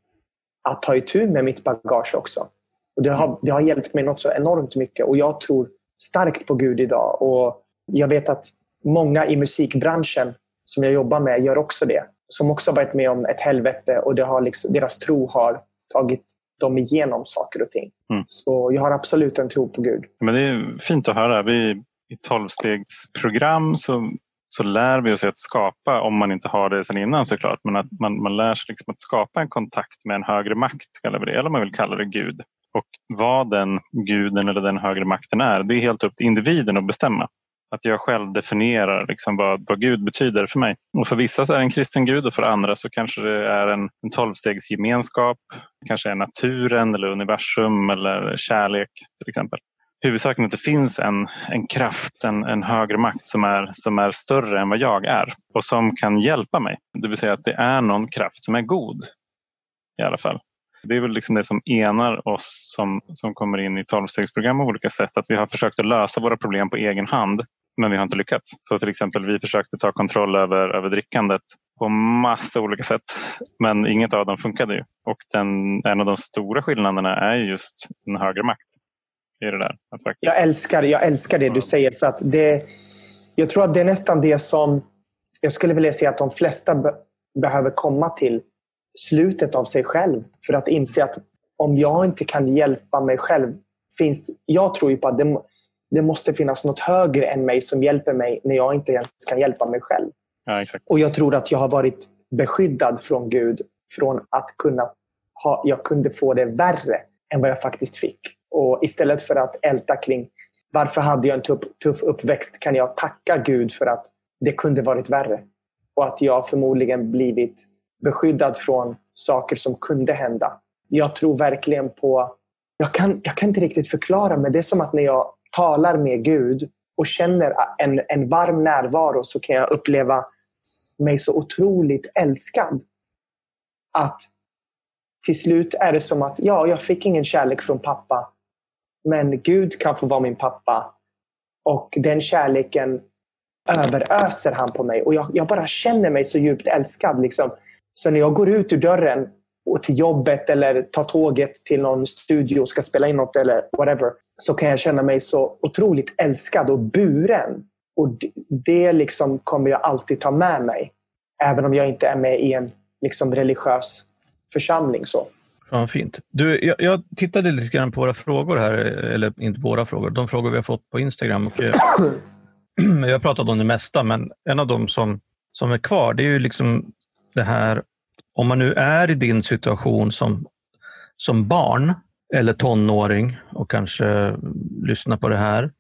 att ta itu med mitt bagage också. Och det, har, det har hjälpt mig något så enormt mycket. Och Jag tror starkt på Gud idag. Och Jag vet att många i musikbranschen som jag jobbar med gör också det. Som också har varit med om ett helvete och det har liksom, deras tro har tagit dem igenom saker och ting. Mm. Så jag har absolut en tro på Gud. Men det är fint att höra. Vi, I tolvstegsprogram så, så lär vi oss att skapa, om man inte har det sedan innan såklart, men att man, man lär sig liksom att skapa en kontakt med en högre makt, kallar vi det, eller om man vill kalla det Gud. Och vad den guden eller den högre makten är, det är helt upp till individen att bestämma. Att jag själv definierar liksom vad, vad Gud betyder för mig. Och för vissa så är det en kristen Gud och för andra så kanske det är en, en tolvstegsgemenskap. Kanske är naturen eller universum eller kärlek till exempel. Huvudsaken är att det finns en, en kraft, en, en högre makt som är, som är större än vad jag är och som kan hjälpa mig. Det vill säga att det är någon kraft som är god i alla fall. Det är väl liksom det som enar oss som, som kommer in i tolvstegsprogram på olika sätt. Att vi har försökt att lösa våra problem på egen hand men vi har inte lyckats. Så till exempel vi försökte ta kontroll över, över drickandet på massa olika sätt. Men inget av dem funkade ju. Och den, en av de stora skillnaderna är just en högre makt. I det där. Att faktiskt... jag, älskar, jag älskar det du säger. För att det, jag tror att det är nästan det som jag skulle vilja säga att de flesta be behöver komma till slutet av sig själv. För att inse att om jag inte kan hjälpa mig själv. Finns, jag tror ju på att det, det måste finnas något högre än mig som hjälper mig när jag inte ens kan hjälpa mig själv. Ja. Och jag tror att jag har varit beskyddad från Gud från att kunna ha, jag kunde få det värre än vad jag faktiskt fick. Och istället för att älta kring varför hade jag en tuff, tuff uppväxt kan jag tacka Gud för att det kunde varit värre. Och att jag förmodligen blivit beskyddad från saker som kunde hända. Jag tror verkligen på... Jag kan, jag kan inte riktigt förklara, men det är som att när jag talar med Gud och känner en, en varm närvaro så kan jag uppleva mig så otroligt älskad. Att till slut är det som att ja, jag fick ingen kärlek från pappa. Men Gud kan få vara min pappa. Och den kärleken överöser han på mig. Och jag, jag bara känner mig så djupt älskad. Liksom. Så när jag går ut ur dörren och till jobbet eller tar tåget till någon studio och ska spela in något eller whatever, så kan jag känna mig så otroligt älskad och buren. Och det liksom kommer jag alltid ta med mig. Även om jag inte är med i en liksom religiös församling. Så. Ja, fint. Du, jag, jag, tittade lite grann på våra frågor här, eller inte våra frågor, de frågor vi har fått på Instagram. Och, eh, jag har pratat om det mesta, men en av dem som, som är kvar, det är ju liksom det här, om man nu är i din situation som, som barn eller tonåring och kanske lyssnar på det här.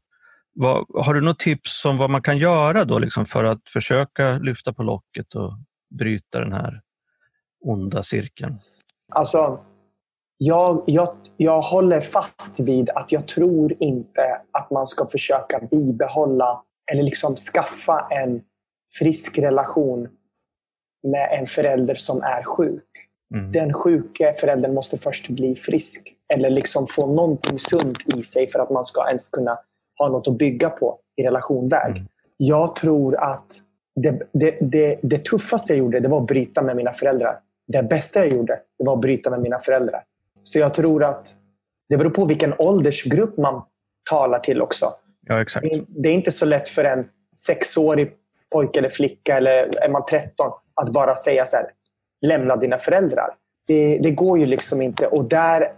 Vad, har du något tips om vad man kan göra då liksom för att försöka lyfta på locket och bryta den här onda cirkeln? Alltså, jag, jag, jag håller fast vid att jag tror inte att man ska försöka bibehålla eller liksom skaffa en frisk relation med en förälder som är sjuk. Mm. Den sjuke föräldern måste först bli frisk eller liksom få någonting sunt i sig för att man ska ens kunna ha något att bygga på i relationväg. Mm. Jag tror att det, det, det, det tuffaste jag gjorde det var att bryta med mina föräldrar. Det bästa jag gjorde det var att bryta med mina föräldrar. Så jag tror att det beror på vilken åldersgrupp man talar till också. Ja, exakt. Det är inte så lätt för en sexårig pojke eller flicka eller är man 13 att bara säga så här, lämna dina föräldrar. Det, det går ju liksom inte. Och där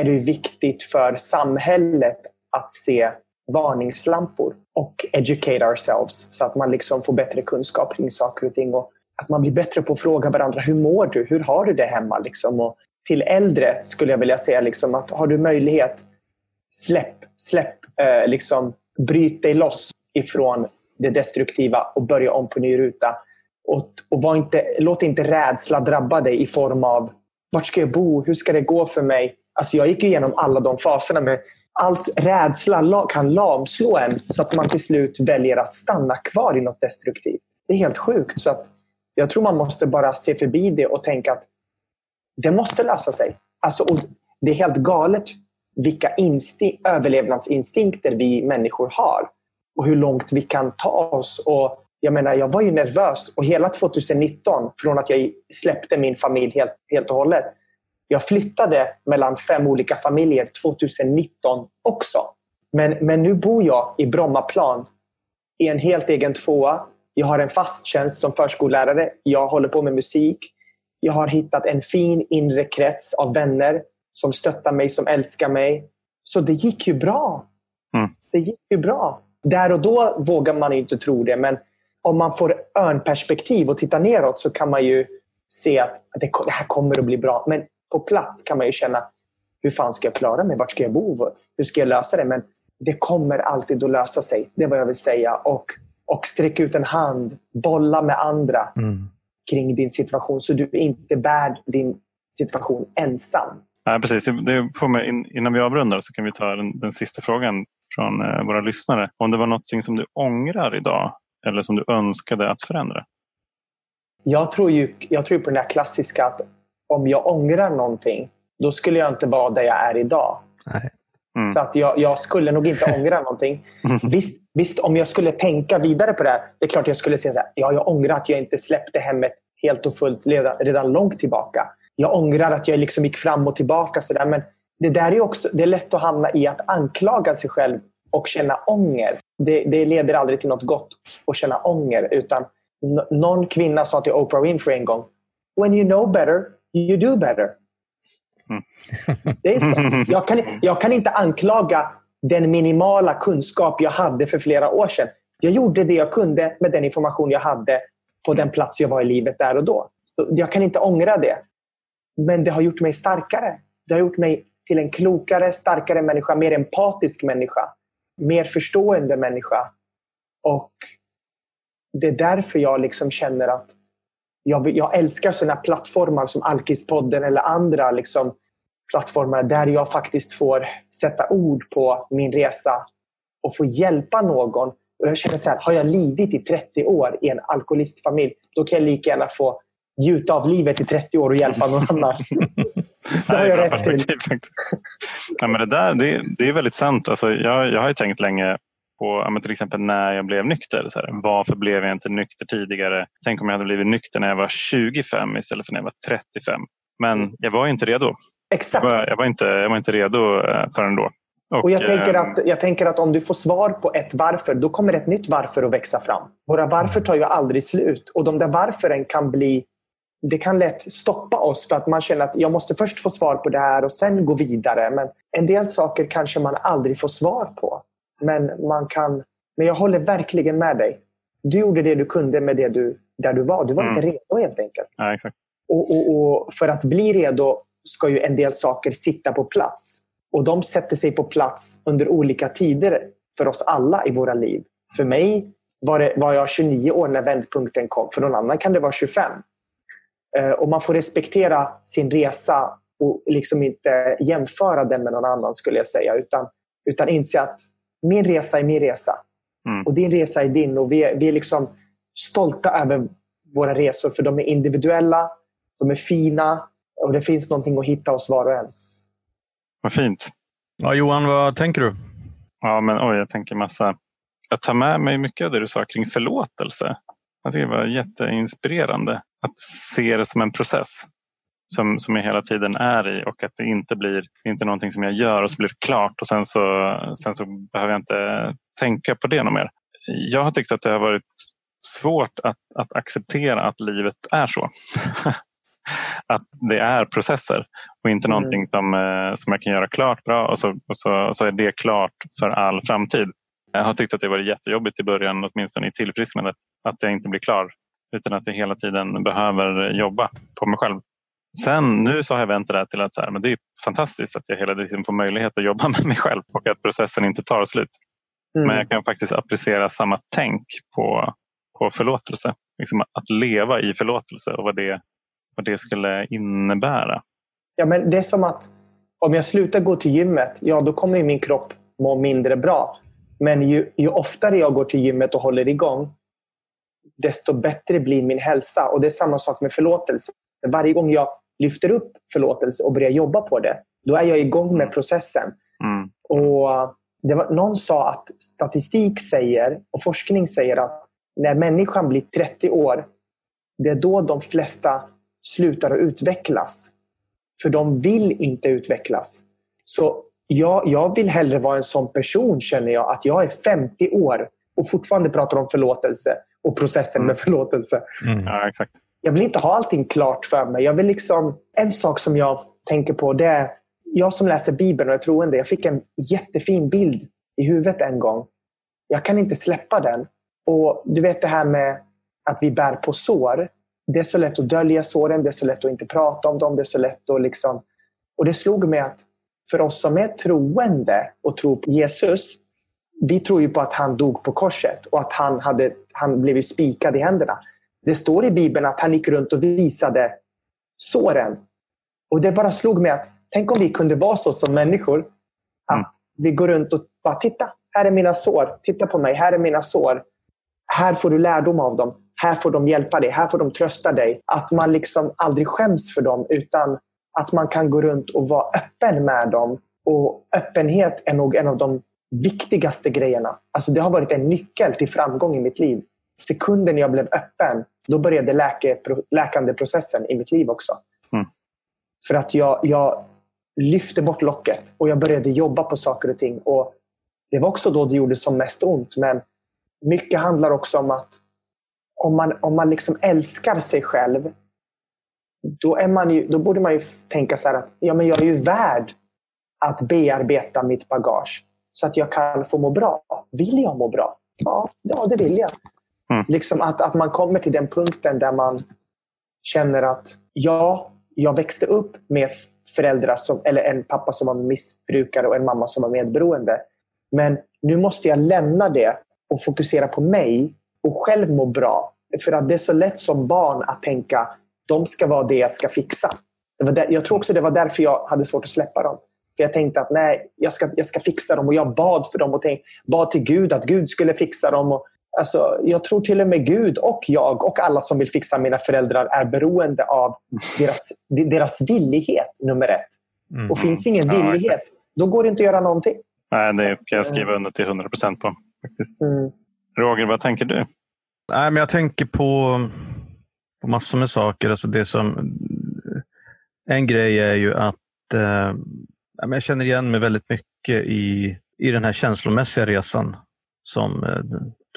är det viktigt för samhället att se varningslampor och educate ourselves så att man liksom får bättre kunskap kring saker och ting. Och att man blir bättre på att fråga varandra, hur mår du? Hur har du det hemma? Liksom? Och till äldre skulle jag vilja säga liksom att har du möjlighet, släpp, släpp, eh, liksom, bryt dig loss ifrån det destruktiva och börja om på ny ruta. Och, och var inte, låt inte rädsla drabba dig i form av vart ska jag bo? Hur ska det gå för mig? Alltså jag gick igenom alla de faserna. med allt rädsla kan lamslå en så att man till slut väljer att stanna kvar i något destruktivt. Det är helt sjukt. Så att jag tror man måste bara se förbi det och tänka att det måste lösa sig. Alltså, det är helt galet vilka överlevnadsinstinkter vi människor har och hur långt vi kan ta oss. Och jag menar, jag var ju nervös och hela 2019, från att jag släppte min familj helt, helt och hållet. Jag flyttade mellan fem olika familjer 2019 också. Men, men nu bor jag i Brommaplan i en helt egen tvåa. Jag har en fast tjänst som förskollärare. Jag håller på med musik. Jag har hittat en fin inre krets av vänner som stöttar mig, som älskar mig. Så det gick ju bra. Mm. Det gick ju bra. Där och då vågar man inte tro det, men om man får örnperspektiv och tittar neråt så kan man ju se att det, det här kommer att bli bra. Men på plats kan man ju känna, hur fan ska jag klara mig? Vart ska jag bo? Hur ska jag lösa det? Men det kommer alltid att lösa sig. Det är vad jag vill säga. Och, och sträck ut en hand. Bolla med andra Mm. kring din situation så du inte bär din situation ensam. Ja, precis. Det får mig, in- innan vi avrundar så kan vi ta den, den sista frågan från eh, våra lyssnare. Om det var något som du ångrar idag eller som du önskade att förändra? Jag tror ju jag tror på den där klassiska att om jag ångrar någonting, då skulle jag inte vara där jag är idag. Nej. Mm. Så att jag, jag skulle nog inte ångra någonting. Visst, visst, om jag skulle tänka vidare på det här. Det är klart jag skulle säga så här, ja, jag ångrar att jag inte släppte hemmet helt och fullt redan, redan långt tillbaka. Jag ångrar att jag liksom gick fram och tillbaka. Så där. Men det där är också det är lätt att hamna i att anklaga sig själv och känna ånger. Det, det leder aldrig till något gott att känna ånger. Utan någon kvinna sa till Oprah Winfrey en gång, When you know better, you do better. Det är så. Jag kan, jag kan inte anklaga den minimala kunskap jag hade för flera år sedan. Jag gjorde det jag kunde med den information jag hade på den plats jag var i livet där och då. Jag kan inte ångra det. Men det har gjort mig starkare. Det har gjort mig till en klokare, starkare människa, mer empatisk människa. Mer förstående människa. Och det är därför jag liksom känner att jag, jag älskar sådana plattformar som Alkispodden eller andra liksom, plattformar där jag faktiskt får sätta ord på min resa och få hjälpa någon. Och jag känner så här, har jag lidit i 30 år i en alkoholistfamilj, då kan jag lika gärna få gjuta av livet i 30 år och hjälpa någon annan. det har jag rätt till. faktiskt. Ja, men det, där, det, det är väldigt sant. Alltså, jag, jag har ju tänkt länge på ja, men till exempel när jag blev nykter. Så här, varför blev jag inte nykter tidigare? Tänk om jag hade blivit nykter när jag var 25 istället för när jag var 35. Men jag var inte redo. Exakt. Jag var, jag var, inte, jag var inte redo eh, förrän då. Och jag, tänker eh, att, jag tänker att om du får svar på ett varför, då kommer ett nytt varför att växa fram. Våra varför tar ju aldrig slut. Och de där varfören kan bli... Det kan lätt stoppa oss för att man känner att jag måste först få svar på det här och sen gå vidare. Men en del saker kanske man aldrig får svar på. Men man kan... Men jag håller verkligen med dig. Du gjorde det du kunde med det du, där du var. Du var Mm. inte redo helt enkelt. Ja, exakt. Och, och, och för att bli redo ska ju en del saker sitta på plats. Och de sätter sig på plats under olika tider för oss alla i våra liv. För mig var, det, var jag 29 år när vändpunkten kom. För någon annan kan det vara 25. Eh, Och man får respektera sin resa och liksom inte jämföra den med någon annan skulle jag säga. Utan, utan inse att min resa är min resa. Mm. Och din resa är din. Och vi är, vi är liksom stolta över våra resor för de är individuella, de är fina och det finns någonting att hitta hos var och en. Vad fint. Ja, Johan, vad tänker du? Ja, men oj, jag tänker massa. Jag tar med mig mycket av det du sa kring förlåtelse. Jag tycker det var jätteinspirerande att se det som en process som, som jag hela tiden är i och att det inte blir inte någonting som jag gör och så blir det klart och sen så, sen så behöver jag inte tänka på det något mer. Jag har tyckt att det har varit svårt att, att acceptera att livet är så. att det är processer och inte Mm. någonting som, eh, som jag kan göra klart bra och så, och, så, och så är det klart för all framtid. Jag har tyckt att det varit jättejobbigt i början, åtminstone i tillfrisknandet, att jag inte blir klar utan att jag hela tiden behöver jobba på mig själv. Sen nu så har jag vänt det där till att så här, men det är fantastiskt att jag hela tiden får möjlighet att jobba med mig själv och att processen inte tar slut. Mm. Men jag kan faktiskt applicera samma tänk på, på förlåtelse. Liksom att leva i förlåtelse och vad det, vad det skulle innebära. Ja, men det är som att om jag slutar gå till gymmet, ja då kommer min kropp må mindre bra. Men ju, ju oftare jag går till gymmet och håller igång, desto bättre blir min hälsa. Och det är samma sak med förlåtelse. Varje gång jag lyfter upp förlåtelse och börjar jobba på det, då är jag igång med processen. Mm. Och det var, någon sa att statistik säger och forskning säger att när människan blir 30 år, det är då de flesta slutar att utvecklas. För de vill inte utvecklas. Så jag, jag vill hellre vara en sån person, känner jag, att jag är 50 år och fortfarande pratar om förlåtelse och processen med förlåtelse. Mm. Ja, exakt. Jag vill inte ha allting klart för mig. Jag vill liksom, en sak som jag tänker på det är jag som läser Bibeln och är troende, jag fick en jättefin bild i huvudet en gång. Jag kan inte släppa den. Och Du vet det här med att vi bär på sår. Det är så lätt att dölja såren, det är så lätt att inte prata om dem. Det är så lätt att liksom... Och det slog mig att för oss som är troende och tror på Jesus, vi tror ju på att han dog på korset och att han, hade, han blev spikad i händerna. Det står i Bibeln att han gick runt och visade såren. Och det bara slog mig att tänk om vi kunde vara så som människor. Att mm. vi går runt och bara titta, här är mina sår. Titta på mig, här är mina sår. Här får du lärdom av dem. Här får de hjälpa dig, här får de trösta dig. Att man liksom aldrig skäms för dem utan att man kan gå runt och vara öppen med dem. Och öppenhet är nog en av de viktigaste grejerna. Alltså det har varit en nyckel till framgång i mitt liv. Sekunden jag blev öppen, då började läke, läkande processen i mitt liv också. Mm. För att jag, jag lyfte bort locket och jag började jobba på saker och ting. Och Det var också då det gjorde som mest ont. Men mycket handlar också om att om man, om man liksom älskar sig själv, då, är man ju, då borde man ju tänka så att ja, men jag är ju värd att bearbeta mitt bagage så att jag kan få må bra. Vill jag må bra? Ja, ja det vill jag. Mm. Liksom att, att man kommer till den punkten där man känner att ja, jag växte upp med föräldrar som, eller en pappa som var missbrukare och en mamma som var medberoende. Men nu måste jag lämna det och fokusera på mig och själv må bra. För att det är så lätt som barn att tänka de ska vara det jag ska fixa. Det var där, jag tror också det var därför jag hade svårt att släppa dem. För Jag tänkte att nej, jag ska, jag ska fixa dem och jag bad för dem och tänk, bad till Gud att Gud skulle fixa dem. Och, alltså, jag tror till och med Gud och jag och alla som vill fixa mina föräldrar är beroende av deras, deras villighet, nummer ett. Mm. Och finns ingen villighet, då går det inte att göra någonting. Nej, det kan jag skriva under till 100 procent på. Faktiskt. Mm. Roger, vad tänker du? Nej, men jag tänker på, på massor med saker. Alltså det som, en grej är ju att eh, jag känner igen mig väldigt mycket i, i den här känslomässiga resan som eh,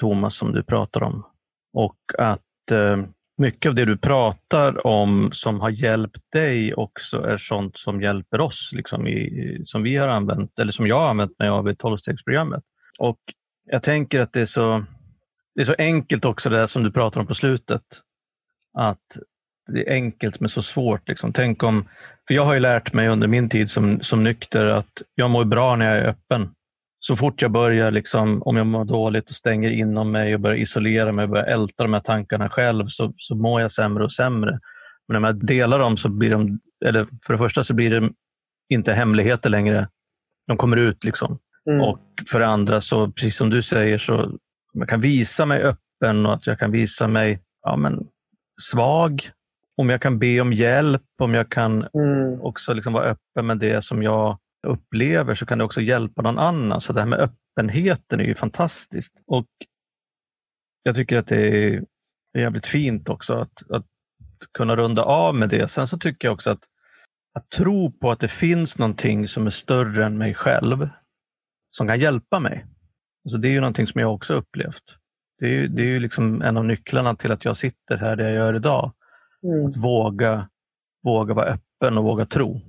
Thomas, som du pratar om. Och att eh, mycket av det du pratar om som har hjälpt dig också är sånt som hjälper oss, liksom i, som vi har använt, eller som jag har använt mig av i tolvstegsprogrammet. Och jag tänker att det är så, det är så enkelt också det som du pratar om på slutet. Att det är enkelt men så svårt. Liksom. Tänk om, för jag har ju lärt mig under min tid som, som nykter att jag mår bra när jag är öppen. Så fort jag börjar, liksom, om jag mår dåligt och stänger inom mig och börjar isolera mig och börjar älta de här tankarna själv så, så mår jag sämre och sämre. Men när jag delar dem så blir de, eller för det första så blir det inte hemligheter längre. De kommer ut. liksom. Mm. Och för det andra, så, precis som du säger, så jag kan visa mig öppen och att jag kan visa mig ja, men, svag. Om jag kan be om hjälp, om jag kan mm. också liksom vara öppen med det som jag upplever så kan det också hjälpa någon annan. Så det här med öppenheten är ju fantastiskt. Och Jag tycker att det är jävligt fint också att, att kunna runda av med det. Sen så tycker jag också att, att tro på att det finns någonting som är större än mig själv som kan hjälpa mig. Alltså det är ju någonting som jag också upplevt. Det är ju, det är ju liksom en av nycklarna till att jag sitter här där jag gör idag. Mm. Att våga, våga vara öppen och våga tro.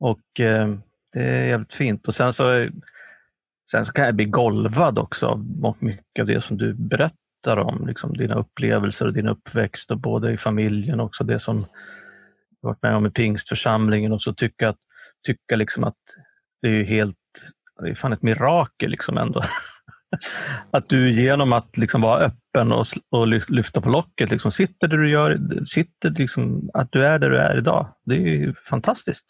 Och eh, Det är jävligt fint. Och sen så, sen så kan jag bli golvad också av mycket av det som du berättar om. Liksom dina upplevelser och din uppväxt och både i familjen och också det som du varit med om i pingstförsamlingen och så tycka, att, tycka liksom att det är helt det är fan ett mirakel liksom ändå. att du genom att liksom vara öppen och, och lyfta på locket liksom sitter där du gör, sitter liksom, att du är där du är idag. Det är fantastiskt.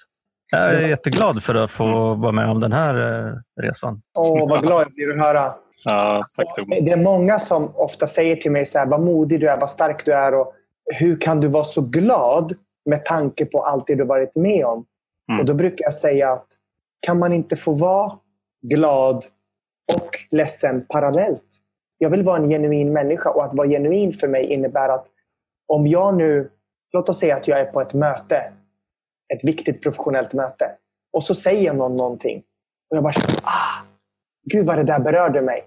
Jag är jätteglad för att få vara med om den här eh, resan. Åh, vad glad jag blir att höra. Ja, tack, det är många som ofta säger till mig så här, vad modig du är, vad stark du är och hur kan du vara så glad med tanke på allt det du varit med om? Mm. Och Då brukar jag säga att kan man inte få vara glad och ledsen parallellt. Jag vill vara en genuin människa och att vara genuin för mig innebär att om jag nu, låt oss säga att jag är på ett möte, ett viktigt professionellt möte och så säger någon någonting och jag bara känner, ah, gud vad det där berörde mig.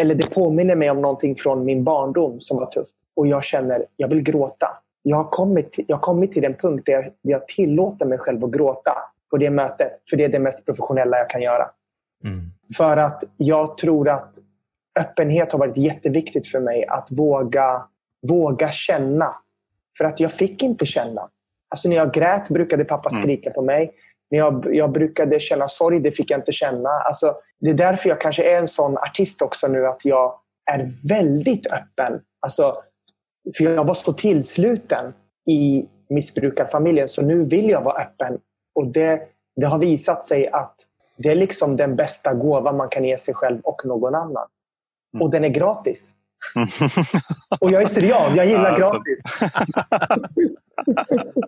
Eller det påminner mig om någonting från min barndom som var tufft och jag känner, jag vill gråta. Jag har kommit, jag har kommit till den punkt där jag, där jag tillåter mig själv att gråta på det mötet. För det är det mest professionella jag kan göra. Mm. För att jag tror att öppenhet har varit jätteviktigt för mig. Att våga, våga känna. För att jag fick inte känna. Alltså när jag grät brukade pappa Mm. skrika på mig. När jag, jag brukade känna sorg, det fick jag inte känna. Alltså, det är därför jag kanske är en sån artist också nu, att jag är väldigt öppen. Alltså, för jag var så tillsluten i missbrukarfamiljen, så nu vill jag vara öppen. Och det, det har visat sig att det är liksom den bästa gåva man kan ge sig själv och någon annan. Mm. Och den är gratis. Och jag är syrian, jag gillar Ja, så- gratis.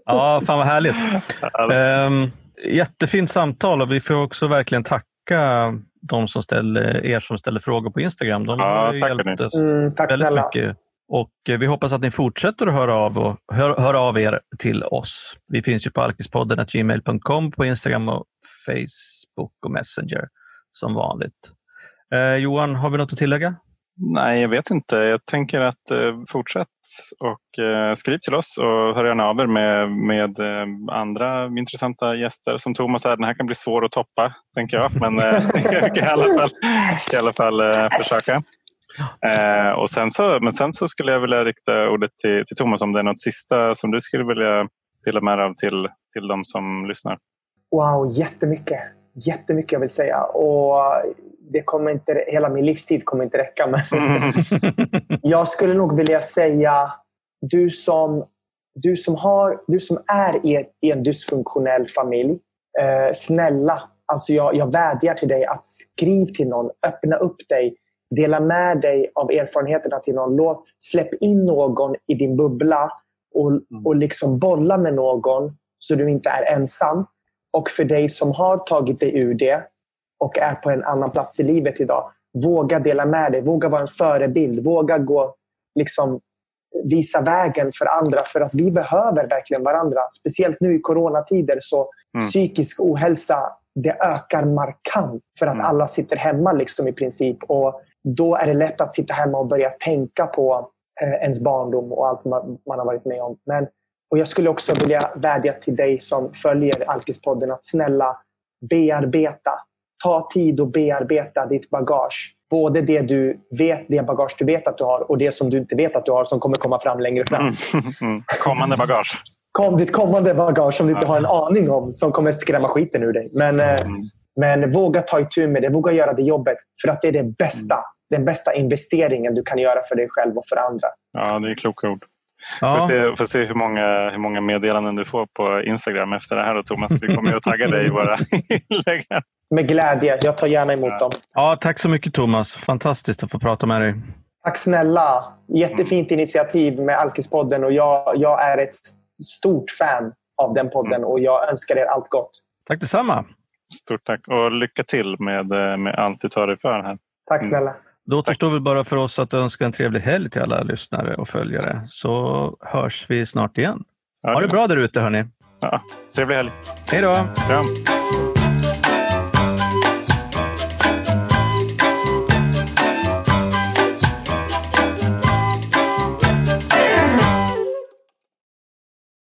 Ja, fan vad härligt. Ja, Um, jättefint samtal och vi får också verkligen tacka de som ställer, er som ställer frågor på Instagram. De Ja, har ju tack, hjälpt oss Mm, tack väldigt snälla. mycket. Och eh, vi hoppas att ni fortsätter att höra av, och, hör, höra av er till oss. Vi finns ju på alkispodden gmail.com på Instagram och Facebook och Messenger som vanligt. Eh, Johan, har vi något att tillägga? Nej, jag vet inte. Jag tänker att eh, fortsätt och eh, skriv till oss och hör gärna av er med, med eh, andra intressanta gäster. Som Thomas här, den här kan bli svår att toppa, tänker jag. Men eh, jag kan i alla fall, i alla fall eh, försöka. Eh, och sen så, men sen så skulle jag vilja rikta ordet till, till Thomas om det är något sista som du skulle vilja dela med dig av till, till de som lyssnar. Wow, jättemycket. Jättemycket jag vill säga. Och det kommer inte, hela min livstid kommer inte räcka. Men jag skulle nog vilja säga, du som, du som, har, du som är i, i en dysfunktionell familj, eh, snälla, alltså jag, jag vädjar till dig att skriv till någon, öppna upp dig, dela med dig av erfarenheterna till någon. Låt, släpp in någon i din bubbla och, och liksom bolla med någon så du inte är ensam. Och för dig som har tagit dig ur det och är på en annan plats i livet idag, våga dela med dig. Våga vara en förebild. Våga gå, liksom, visa vägen för andra. För att vi behöver verkligen varandra. Speciellt nu i coronatider så Mm. psykisk ohälsa det ökar markant för att Mm. alla sitter hemma liksom i princip. Och Då är det lätt att sitta hemma och börja tänka på eh, ens barndom och allt man, man har varit med om. Men, och Jag skulle också vilja vädja till dig som följer Alkispodden att snälla bearbeta. Ta tid och bearbeta ditt bagage. Både det du vet, det bagage du vet att du har och det som du inte vet att du har som kommer komma fram längre fram. Mm. Mm. Kommande bagage. Kom ditt kommande bagage som du inte har en aning om som kommer skrämma skiten ur dig. Men, eh, Mm. men våga ta itu med det. Våga göra det jobbet. För att det är det bästa. Den bästa investeringen du kan göra för dig själv och för andra. Ja, det är kloka ord. Ja. Får se, får se hur, många, hur många meddelanden du får på Instagram efter det här då, Thomas. Vi kommer ju att tagga dig i våra inlägg. Med glädje. Jag tar gärna emot Ja. dem. ja, tack så mycket Thomas. Fantastiskt att få prata med dig. Tack snälla. Jättefint initiativ med Alkispodden och jag, jag är ett stort fan av den podden och jag önskar er allt gott. Tack detsamma. Stort tack och lycka till med, eh, med allt du tar dig för här. Tack Mm. Då återstår väl bara för oss att önska en trevlig helg till alla lyssnare och följare. Så hörs vi snart igen. Ha det bra där ute hörni. Ja, trevlig helg. Hej då!